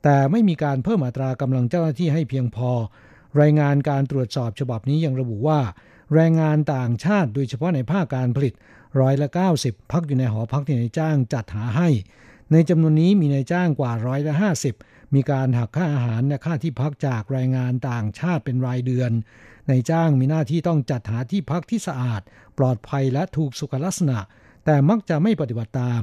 แต่ไม่มีการเพิ่มอัตรากำลังเจ้าหน้าที่ให้เพียงพอ รายงานการตรวจสอบฉบับนี้ยังระบุว่า แรงงานต่างชาติ โดยเฉพาะในภาคการผลิตร้อยละ 90 พักอยู่ในหอพักที่นายจ้างจัดหาให้ ในจำนวนนี้มีนายจ้างกว่าร้อยละ 50 มีการหักค่าอาหารและค่าที่พักจากแรงงานต่างชาติเป็นรายเดือนนายจ้างมีหน้าที่ต้องจัดหาที่พักที่สะอาด ปลอดภัยและถูกสุขลักษณะ แต่มักจะไม่ปฏิบัติตาม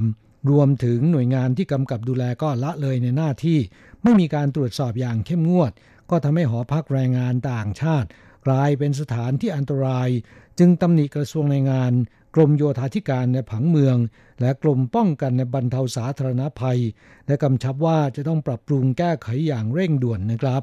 รวมถึงหน่วยงานที่กำกับดูแลก็ละเลยในหน้าที่ ไม่มีการตรวจสอบอย่างเข้มงวด ก็ทำให้หอพักแรงงานต่างชาติ กลายเป็นสถานที่อันตราย จึงตำหนิกระทรวงแรงงาน กรมโยธาธิการในผังเมือง และกรมป้องกันในบรรเทาสาธารณภัย และกำชับว่าจะต้องปรับปรุงแก้ไขอย่างเร่งด่วนนะครับ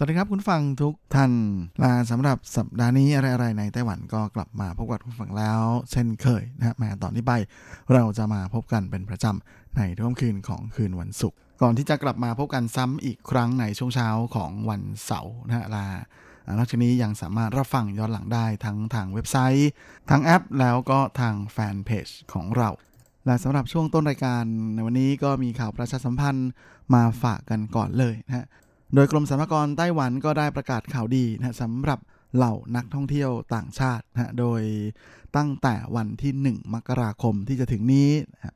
สวัสดีครับคุณฟังทุกท่านลาสำหรับสัปดาห์นี้อะไรๆในไต้หวันก็กลับมาพบกับคุณฟังแล้ว เช่นเคยนะฮะมาตอนนี้ไป เราจะมาพบกันเป็นประจำในทุ่มคืนของคืนวันศุกร์ก่อนที่จะกลับมาพบกันซ้ำอีกครั้งในช่วงเช้าของวันเสาร์นะฮะลานอกจากนี้ยังสามารถรับฟังย้อนหลังได้ทั้งทางเว็บไซต์ทางแอปแล้วก็ทางแฟนเพจของเราและสำหรับช่วงต้นรายการในวันนี้ก็มีข่าวประชาสัมพันธ์มาฝากกันก่อนเลยนะฮะ โดยกรมสรรพากรไต้หวันก็ได้ประกาศข่าวดีนะสำหรับเหล่านักท่องเที่ยวต่างชาตินะโดยตั้งแต่วันที่ 1 มกราคมที่จะถึงนี้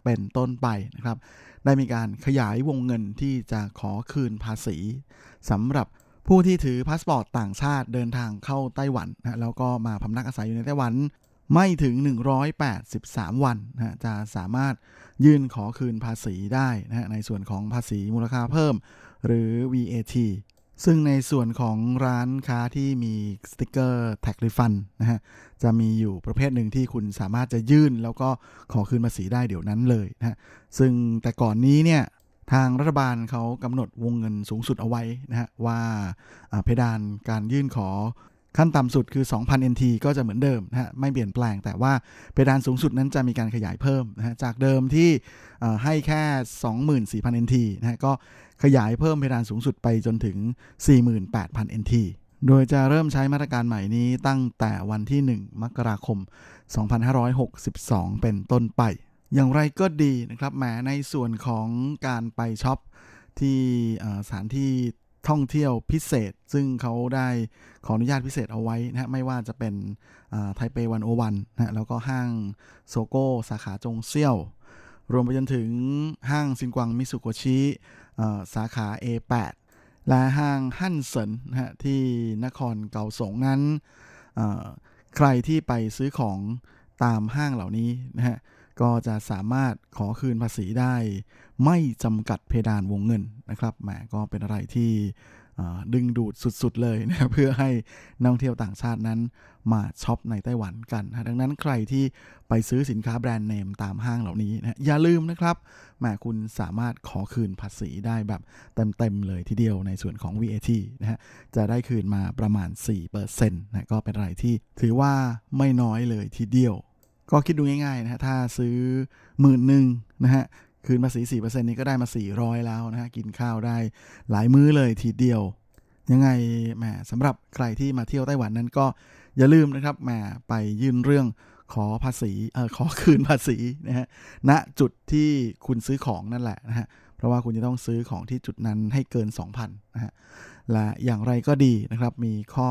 เป็นต้นไปนะครับ ได้มีการขยายวงเงินที่จะขอคืนภาษีสำหรับผู้ที่ถือพาสปอร์ตต่างชาติเดินทางเข้าไต้หวันนะแล้วก็มาพำนักอาศัยอยู่ในไต้หวัน ไม่ถึง 183 วันนะจะสามารถยื่นขอคืนภาษีได้นะในส่วนของภาษีมูลค่าเพิ่ม หรือ VAT ซึ่งในส่วนของร้านค้าที่มีสติกเกอร์ tax refund นะฮะจะมีอยู่ประเภทหนึ่งที่คุณสามารถจะยื่น แล้วก็ขอคืนภาษีได้เดี๋ยวนั้นเลยนะฮะซึ่งแต่ก่อนนี้เนี่ยทางรัฐบาลเขากำหนดวงเงินสูงสุดเอาไว้นะฮะว่าเพดานการยื่นขอ ขั้นต่ำสุดคือ 2,000 NT ก็จะเหมือนเดิมนะฮะไม่เปลี่ยนแปลง แต่ว่าเพดานสูงสุดนั้นจะมีการขยายเพิ่มนะฮะจากเดิมที่ให้แค่ 24,000 NT นะฮะก็ขยายเพิ่มเพดานสูงสุดไปจนถึง 48,000 NT โดยจะเริ่มใช้มาตรการใหม่นี้ตั้งแต่วันที่ 1 มกราคม 2562 เป็นต้นไป อย่างไรก็ดีนะครับแหมในส่วนของการไปช็อปที่สถานที่ ท่องเที่ยวพิเศษ ซึ่งเขาได้ขออนุญาตพิเศษเอาไว้นะไม่ว่าจะเป็นไทเปวันโอวันนะแล้วก็ห้างโซโก้สาขาจงเซี่ยว รวมไปจนถึงห้างซินกวังมิสุโกชิสาขา A8 และห้างฮั่นเซินนะฮะที่นครเกาสงนั้นใครที่ไปซื้อของตามห้างเหล่านี้นะฮะ ก็จะสามารถขอคืนภาษีได้ ไม่จำกัดเพดานวงเงินนะครับแหมก็เป็นอะไรที่ดึงดูดสุดๆเลยนะเพื่อให้นักท่องเที่ยวต่างชาตินั้นมาช็อปในไต้หวันกันนะดังนั้นใครที่ไปซื้อสินค้าแบรนด์เนมตามห้างเหล่านี้นะอย่าลืมนะครับแหมคุณสามารถขอคืนภาษีได้แบบเต็มๆเลยทีเดียวในส่วนของ VAT นะฮะจะได้คืนมาประมาณ4%นะก็เป็นอะไรที่ถือว่าไม่น้อยเลยทีเดียว ก็คิดดูง่ายๆนะฮะถ้าซื้อหมื่นหนึ่งนะฮะคืนภาษี4%นี้ก็ได้มา 400 แล้วนะฮะกินข้าวได้หลายมื้อเลยทีเดียว ยังไงแหมสำหรับใครที่มาเที่ยวไต้หวันนั้นก็อย่าลืมนะครับแหมไปยื่นเรื่องขอภาษีเออขอคืนภาษีนะฮะณจุดที่คุณซื้อของนั่นแหละนะฮะเพราะว่าคุณจะต้องซื้อของที่จุดนั้นให้เกิน 2,000นะฮะ และอย่างไรก็ดีนะครับ มีข้อ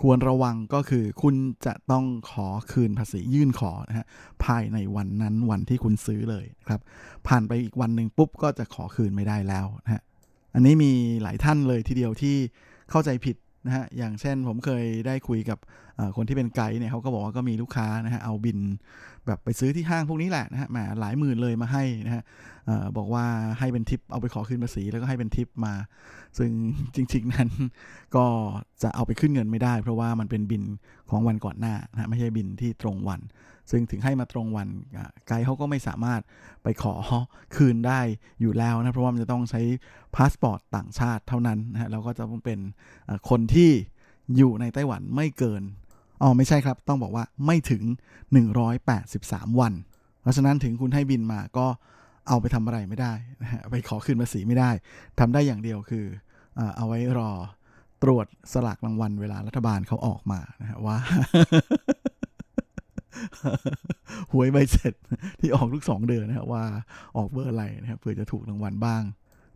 ควรระวังก็คือ คุณจะต้องขอคืนภาษียื่นขอนะฮะภายในวันนั้นวันที่คุณซื้อเลยครับ ผ่านไปอีกวันหนึ่งปุ๊บก็จะขอคืนไม่ได้แล้วนะฮะอันนี้มีหลายท่านเลยทีเดียวที่เข้าใจผิดนะฮะอย่างเช่นผมเคยได้คุยกับ คนที่เป็นไกด์เนี่ยเขาก็บอกว่าก็มีลูกค้านะฮะเอาบินแบบไปซื้อที่ห้างพวกนี้แหละนะฮะแหมหลายหมื่นเลยมาให้นะฮะบอกว่าให้เป็นทิปเอาไปขอคืนภาษีแล้วก็ให้เป็นทิปมา ซึ่งจริง ๆ นั้นก็จะเอาไปขึ้นเงินไม่ได้ เพราะว่ามันเป็นบินของวันก่อนหน้านะไม่ใช่บินที่ตรงวัน ซึ่งถึงให้มาตรงวันไกด์เขาก็ไม่สามารถไปขอคืนได้อยู่แล้วนะเพราะว่ามันจะต้องใช้พาสปอร์ตต่างชาติเท่านั้นนะฮะแล้วก็จะต้องเป็นคนที่อยู่ในไต้หวันไม่เกิน อ๋อไม่ใช่ครับ ต้องบอกว่าไม่ถึง 183 วัน เพราะฉะนั้นถึงคุณให้บิลมาก็เอาไปทำอะไรไม่ได้นะฮะไปขอคืนภาษีไม่ได้ทำได้อย่างเดียวคือเอาไว้รอตรวจสลากรางวัลเวลารัฐบาลเขาออกมานะฮะว่าหวยใบเสร็จที่ออกทุกสองเดือนนะฮะว่าออกเบอร์อะไรนะครับเผื่อจะถูกรางวัลบ้าง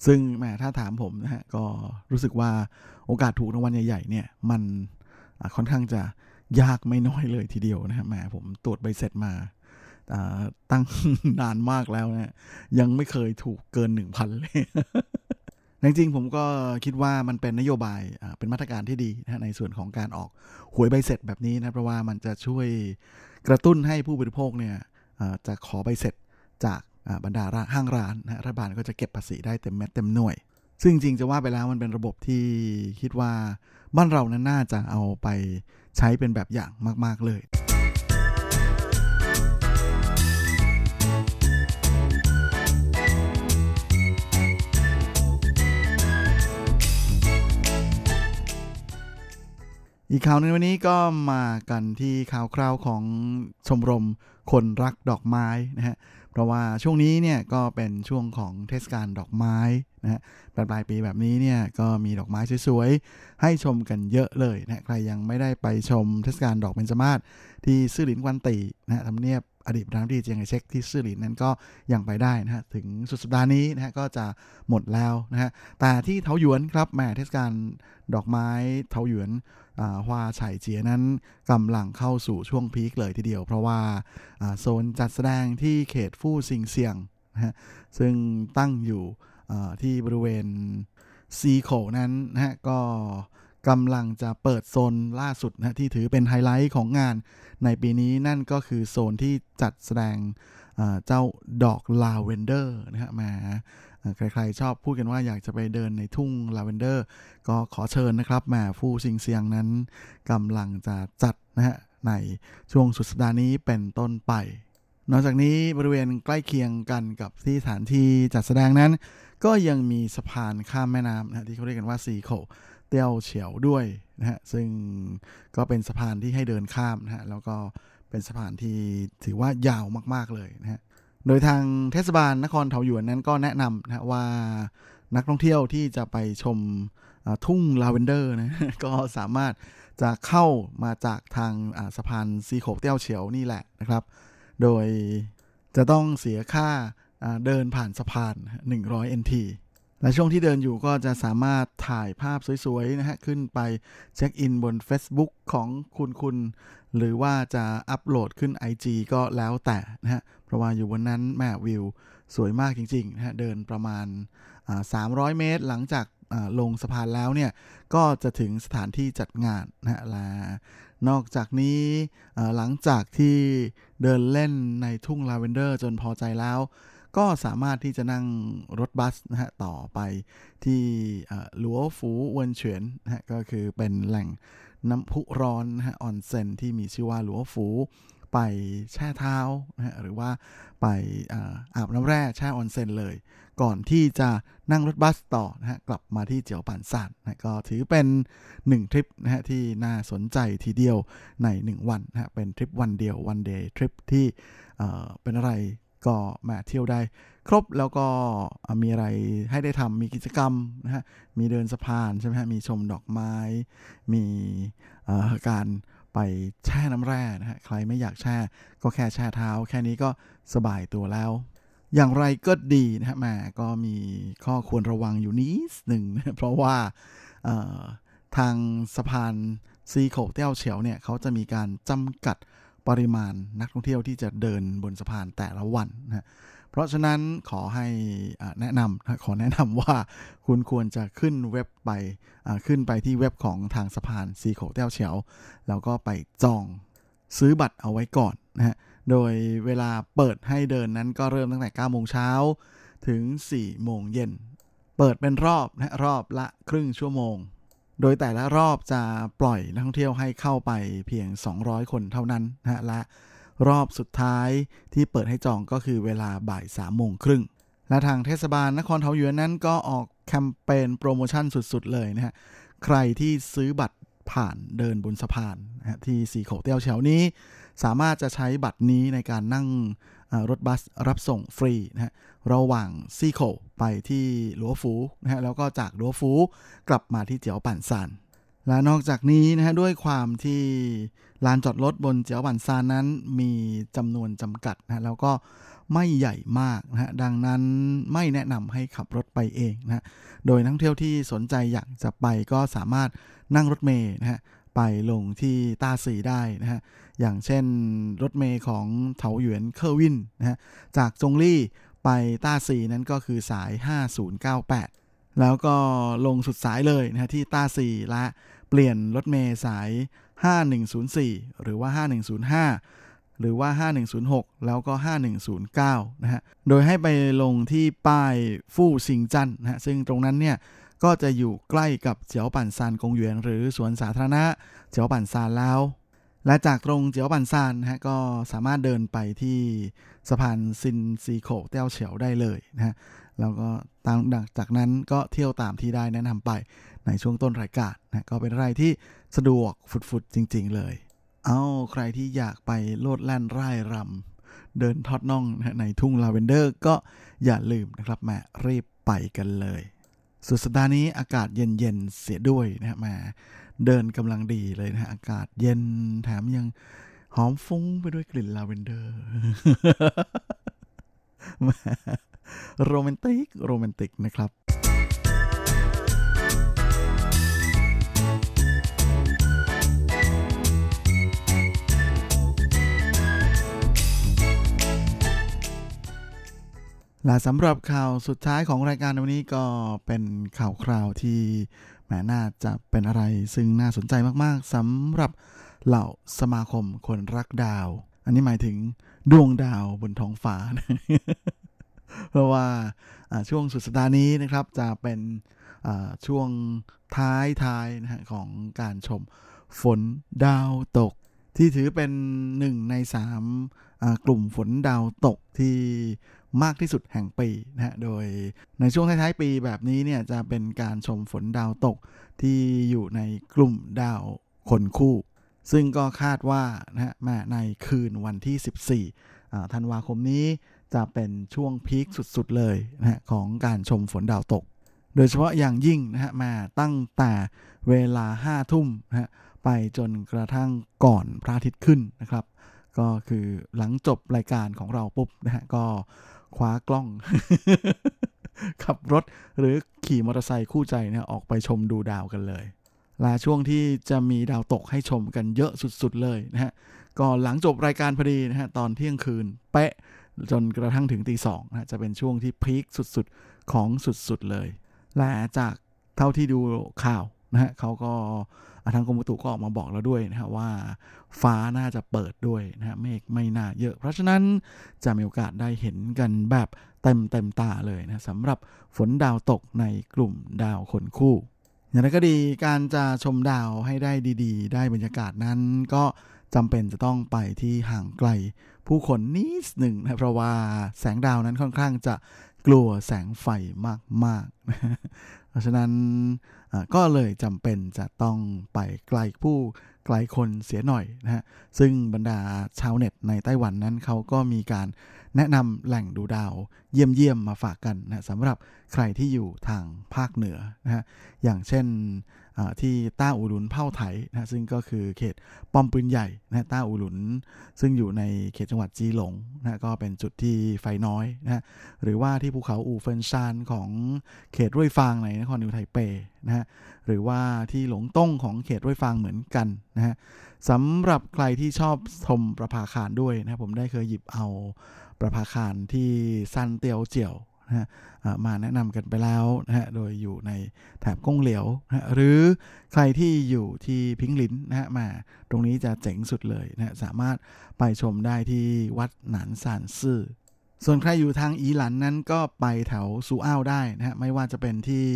ซึ่งแหมถ้าถามผมนะฮะก็รู้สึกว่าโอกาสถูกรางวัลใหญ่ๆเนี่ย มันค่อนข้างจะ ยากไม่น้อยเลยทีเดียวนะฮะแหมผมตรวจใบเสร็จมาตั้งนานมากแล้วนะยังไม่เคยถูกเกินหนึ่งพันเลยจริงๆผมก็คิดว่ามันเป็นนโยบายเป็นมาตรการที่ดีนะในส่วนของการออกหวยใบเสร็จแบบนี้นะเพราะว่ามันจะช่วยกระตุ้นให้ผู้บริโภคเนี่ยจะขอใบเสร็จจากบรรดาห้างร้านนะรัฐบาลก็จะเก็บภาษีได้เต็มเม็ดเต็มหน่วย ซึ่งจริงจะว่าไปแล้วมันเป็นระบบที่คิดว่าบ้านเรานั้นน่าจะเอาไป ใช้เป็นแบบอย่างมาก ๆ เลยอีกข่าวนึงวันนี้ก็มากันที่ข่าวคราวของชมรมคนรักดอกไม้นะฮะ เพราะว่าช่วงนี้เนี่ยก็เป็นช่วงของเทศกาลดอกไม้นะฮะปลายปลายปีแบบนี้เนี่ยก็มีดอกไม้สวยๆ ให้ชมกันเยอะเลยนะใครยังไม่ได้ไปชมเทศกาลดอกเบญจมาศที่ซื่อหลินกวันตีนะฮะทำเนียบ อดีตประธานาธิบดีเจียงไคเชกที่ซื่อหลินนั้นก็ยังไปได้นะฮะถึงสุดสัปดาห์นี้นะฮะก็จะหมดแล้วนะฮะแต่ที่เทาหยวนครับแหมเทศกาลดอกไม้เทาหยวนฮวาไฉเจียนั้นกำลังเข้าสู่ช่วงพีคเลยทีเดียว เพราะว่าโซนจัดแสดงที่เขตฟู่ซิงเซียงนะฮะซึ่งตั้งอยู่ที่บริเวณซีโขนั้นนะฮะก็ กำลังจะเปิดโซนล่าสุดนะที่ถือเป็นไฮไลท์ของงานในปีนี้นั่นก็คือโซนที่จัดแสดงเจ้าดอกลาเวนเดอร์นะฮะมาใครๆชอบพูดกันว่าอยากจะไปเดินในทุ่งลาเวนเดอร์ ก็ขอเชิญนะครับแหมฟู่ซิงเซียงนั้นกำลังจะจัดนะฮะในช่วงสุดสัปดาห์นี้เป็นต้นไป นอกจากนี้บริเวณใกล้เคียงกันกับที่สถานที่จัดแสดงนั้น ก็ยังมีสะพานข้ามแม่น้ำนะที่เขาเรียกกันว่าซีโข เตี้ยวเฉียวด้วยนะฮะซึ่งก็เป็นสะพานที่ให้เดินข้ามนะฮะแล้วก็เป็นสะพานที่ถือว่ายาวมากๆเลยนะฮะโดยทางเทศบาลนครเทาหยวนนั้นก็แนะนำนะว่านักท่องเที่ยวที่จะไปชมทุ่งลาเวนเดอร์นะก็สามารถจะเข้ามาจากทางสะพานซีโขเตี้ยวเฉียวนี่แหละนะครับ โดยจะต้องเสียค่าเดินผ่านสะพาน 100 NT และช่วงที่เดินอยู่ก็จะสามารถถ่ายภาพสวยๆนะฮะขึ้นไปเช็คอินบน Facebook ของคุณคุณ หรือว่าจะอัปโหลดขึ้น IG ก็แล้วแต่นะฮะเพราะว่าอยู่บนนั้นแม่วิวสวยมากจริงๆนะฮะเดินประมาณ 300 เมตรหลังจากลงสะพานแล้วเนี่ย ก็จะถึงสถานที่จัดงานนะฮะและนอกจากนี้หลังจากที่เดินเล่นในทุ่งลาเวนเดอร์จนพอใจแล้ว ก็สามารถที่จะนั่งรถบัสนะฮะต่อไปที่หลัวฟูเวินเฉียนนะฮะก็คือเป็นแหล่งน้ำพุร้อนนะฮะออนเซนที่มีชื่อว่าหลัวฟูไปแช่เท้านะฮะหรือว่าไปอาบน้ำแร่แช่ออนเซนเลย ก่อนที่จะนั่งรถบัสต่อนะฮะกลับมาที่เจียวป่านซานนะก็ถือเป็น 1 ทริปนะฮะที่น่าสนใจทีเดียวใน 1 วันนะฮะเป็นทริปวันเดียว one day trip ที่เป็นอะไร ก็มาเที่ยวได้ครบแล้วก็มีอะไรให้ได้ทำมีกิจกรรมนะฮะมีเดินสะพานใช่ไหมฮะมีชมดอกไม้ มีการไปแช่น้ำแร่นะฮะใครไม่อยากแช่ก็แค่แช่เท้า แค่นี้ก็สบายตัวแล้ว อย่างไรก็ดีนะฮะแม่ก็มีข้อควรระวังอยู่นิดหนึ่งนะเพราะว่าทางสะพานซีโขเตี้ยวเฉียวเนี่ยเขาจะมีการจำกัด ปริมาณนักท่องเที่ยวที่จะเดินบนสะพานแต่ละวันนะเพราะฉะนั้นขอให้แนะนำขอแนะนำว่าคุณควรจะขึ้นเว็บไปขึ้นไปที่เว็บของทางสะพานซีโขเต้าเฉียว แล้วก็ไปจองซื้อบัตรเอาไว้ก่อนนะฮะโดยเวลาเปิดให้เดินนั้นก็เริ่มตั้งแต่9โมงเช้าถึง 4 โมงเย็น เปิดเป็นรอบนะรอบละครึ่งชั่วโมง โดยแต่ละรอบจะปล่อยนักท่องเที่ยวให้เข้าไปเพียง 200 คนเท่านั้นนะฮะและรอบสุดท้ายที่เปิดให้จองก็คือเวลาบ่าย3โมงครึ่ง และทางเทศบาลนครเทาหยวนนั้นก็ออกแคมเปญโปรโมชั่นสุดๆ เลยนะฮะ ใครที่ซื้อบัตรผ่านเดินบนสะพานนะที่สีโขเตี้ยวเฉานี้ สามารถจะใช้บัตรนี้ในการนั่งรถบัสรับส่งฟรีนะฮะ ระหว่างซีโคไปที่หลัวฟูนะฮะแล้วก็จากหลัวฟูกลับมาที่เจียวปั่นซานและนอกจากนี้นะฮะด้วยความที่ลานจอดรถบนเจียวปั่นซานนั้นมีจำนวนจำกัดนะะแล้วก็ไม่ใหญ่มากนะฮะดังนั้นไม่แนะนำให้ขับรถไปเองนะะโดยนักท่องเที่ยวที่สนใจอยากจะไปก็สามารถนั่งรถเมย์นะฮะไปลงที่ต้าสีได้นะฮะอย่างเช่นรถเมล์ของเถาหยวนเค่ออวิ้นนะฮะจากจงลี่ ไปต้าซีนั้นก็คือสาย 5098 แล้วก็ลงสุดสายเลยนะฮะที่ต้าซีและเปลี่ยนรถเมล์สาย 5104 หรือว่า 5105 หรือว่า 5106 แล้วก็ 5109 นะฮะ โดยให้ไปลงที่ป้ายฟู่ซิงจันนะฮะ ซึ่งตรงนั้นเนี่ยก็จะอยู่ใกล้กับเจียวปั่นซานกงหยวนหรือสวนสาธารณะเจียวปั่นซานแล้ว และจากตรงเจียวปั่นซานนะฮะก็สามารถเดินไปที่สะพานซินซีโคเต้าเฉียวได้เลยนะฮะแล้วก็ตามจากนั้นก็เที่ยวตามที่ได้แนะนำไปในช่วงต้นรายการนะก็เป็นอะไรที่สะดวกสุดๆจริง ๆ เลย เอ้าใครที่อยากไปโลดแล่นร่ายรำเดินทอดน่องนะในทุ่งลาเวนเดอร์ก็อย่าลืมนะครับแม่รีบไปกันเลย สุดสัปดาห์นี้อากาศเย็นๆเสียด้วยนะแม่ เดินกำลังดีเลยนะอากาศเย็นแถมยังหอมฟุ้งไปด้วยกลิ่นลาเวนเดอร์โรแมนติก โรแมนติกนะครับและสำหรับข่าวสุดท้ายของรายการวันนี้ก็เป็นข่าวคราวที่ แมน่าจะเป็นอะไรซึ่งน่าสนใจมากๆสำหรับเหล่าสมาคมคนรักดาว อันนี้หมายถึงดวงดาวบนท้องฟ้า เพราะว่าช่วงสุดสัปดาห์นี้นะครับ จะเป็นช่วงท้ายท้ายนะฮะของการชมฝนดาวตก ที่ถือเป็นหนึ่งในสามกลุ่มฝนดาวตกที่ มากที่สุดแห่งปีนะฮะ โดยในช่วงท้ายๆปีแบบนี้เนี่ยจะเป็นการชมฝนดาวตกที่อยู่ในกลุ่มดาวคนคู่ ซึ่งก็คาดว่านะฮะมาในคืนวันที่ 14ธันวาคมนี้จะเป็นช่วงพีคสุดๆเลยนะฮะของการชมฝนดาวตก โดยเฉพาะอย่างยิ่งนะฮะมาตั้งแต่เวลา5ทุ่มนะฮะไปจนกระทั่งก่อนพระอาทิตย์ขึ้นนะครับ ก็คือหลังจบรายการของเราปุ๊บนะฮะก็ คว้ากล้อง ขับรถหรือขี่มอเตอร์ไซค์คู่ใจเนี่ยออกไปชมดูดาวกันเลยลาช่วงที่จะมีดาวตกให้ชมกันเยอะสุดๆเลยนะฮะก็หลังจบรายการพอดีนะฮะตอนเที่ยงคืนเป๊ะจนกระทั่งถึงตีสองนะจะเป็นช่วงที่พีคสุดๆของสุดๆเลย และจากเท่าที่ดูข่าวนะฮะเขาก็ ทางกรมอุตุก็ออกมาบอกแล้วด้วยนะฮะว่าฟ้าน่าจะเปิดด้วยนะฮะเมฆไม่น่าเยอะ เพราะฉะนั้นจะมีโอกาสได้เห็นกันแบบเต็มเต็มตาเลยนะสำหรับฝนดาวตกในกลุ่มดาวคนคู่อย่างไรก็ดีการจะชมดาวให้ได้ดีๆ ได้บรรยากาศนั้นก็จำเป็นจะต้องไปที่ห่างไกล ผู้คนนิดหนึ่งนะเพราะว่าแสงดาวนั้นค่อนข้างจะกลัวแสงไฟมากๆ เพราะฉะนั้น ก็เลยจำเป็นจะต้องไปไกลผู้ไกลคนเสียหน่อยนะฮะซึ่งบรรดาชาวเน็ตในไต้หวันนั้นเขาก็มีการ แนะนำแหล่งดูดาวเยี่ยมๆมาฝากกันนะสำหรับใครที่อยู่ทางภาคเหนือนะฮะอย่างเช่นที่ต้าอูหลุนเผ่าไถนะซึ่งก็คือเขตป้อมปืนใหญ่นะต้าอูหลุน ซึ่งอยู่ในเขตจังหวัดจีหลงนะก็เป็นจุดที่ไฟน้อยนะหรือว่าที่ภูเขาอูเฟินซานของเขตรุ่ยฟางในนครนิวไทเปนะฮะหรือว่าที่หลงต้งของเขตรุ่ยฟางเหมือนกันนะฮะสำหรับใครที่ชอบชมประภาคารด้วยนะผมได้เคยหยิบเอา ประภาคารที่ซันเตียวเจียวนะฮะมาแนะนำกันไปแล้วนะฮะโดยอยู่ในแถบก้งเหลียวนะหรือใครที่อยู่ที่พิงลินนะฮะมาตรงนี้จะเจ๋งสุดเลยนะสามารถไปชมได้ที่วัดหนานซานซื่อส่วนใครอยู่ทางอีหลันนั้นก็ไปแถวซูอ้าวได้นะฮะไม่ว่าจะเป็นที่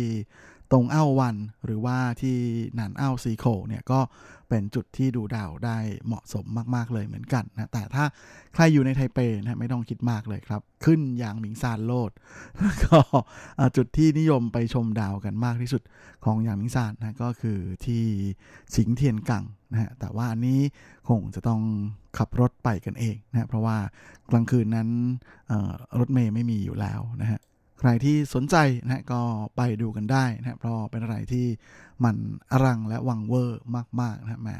ตรงอ้าววัน หรือว่าที่หนานอ้าวซีโคเนี่ยก็เป็นจุดที่ดูดาวได้เหมาะสมมาก ๆ เลยเหมือนกันนะแต่ถ้าใครอยู่ในไทเปนะไม่ต้องคิดมากเลยครับ ขึ้นอย่างหมิงซานโลดแล้วก็จุดที่นิยมไปชมดาวกันมากที่สุดของอย่างหมิงซานนะก็คือที่สิงเทียนกังนะฮะแต่ว่าอันนี้คงจะต้องขับรถไปกันเองนะเพราะว่ากลางคืนนั้นรถเมย์ไม่มีอยู่แล้วนะฮะ ใครที่สนใจนะก็ไปดูกันได้นะเพราะเป็นอะไรที่มันอรังและวังเวอร์มากๆนะมา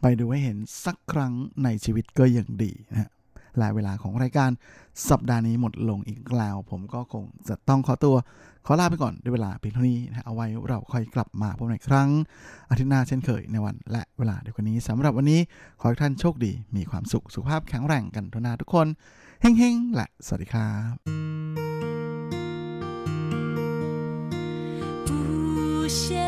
ไปดูให้เห็นสักครั้งในชีวิตก็ยังดีนะและเวลาของรายการสัปดาห์นี้หมดลงอีกแล้ว ผมก็คงจะต้องขอตัว ขอลาไปก่อนด้วยเวลาเพียงเท่านี้นะเอาไว้เราค่อยกลับมาพบในครั้ง อาทิตย์หน้าเช่นเคยในวันและเวลาเดียวกันนี้สำหรับวันนี้ขอให้ท่านโชคดี มีความสุขสุขภาพแข็งแรงกันทุกนาทุกคนเฮ้งๆและสวัสดีครับ 实现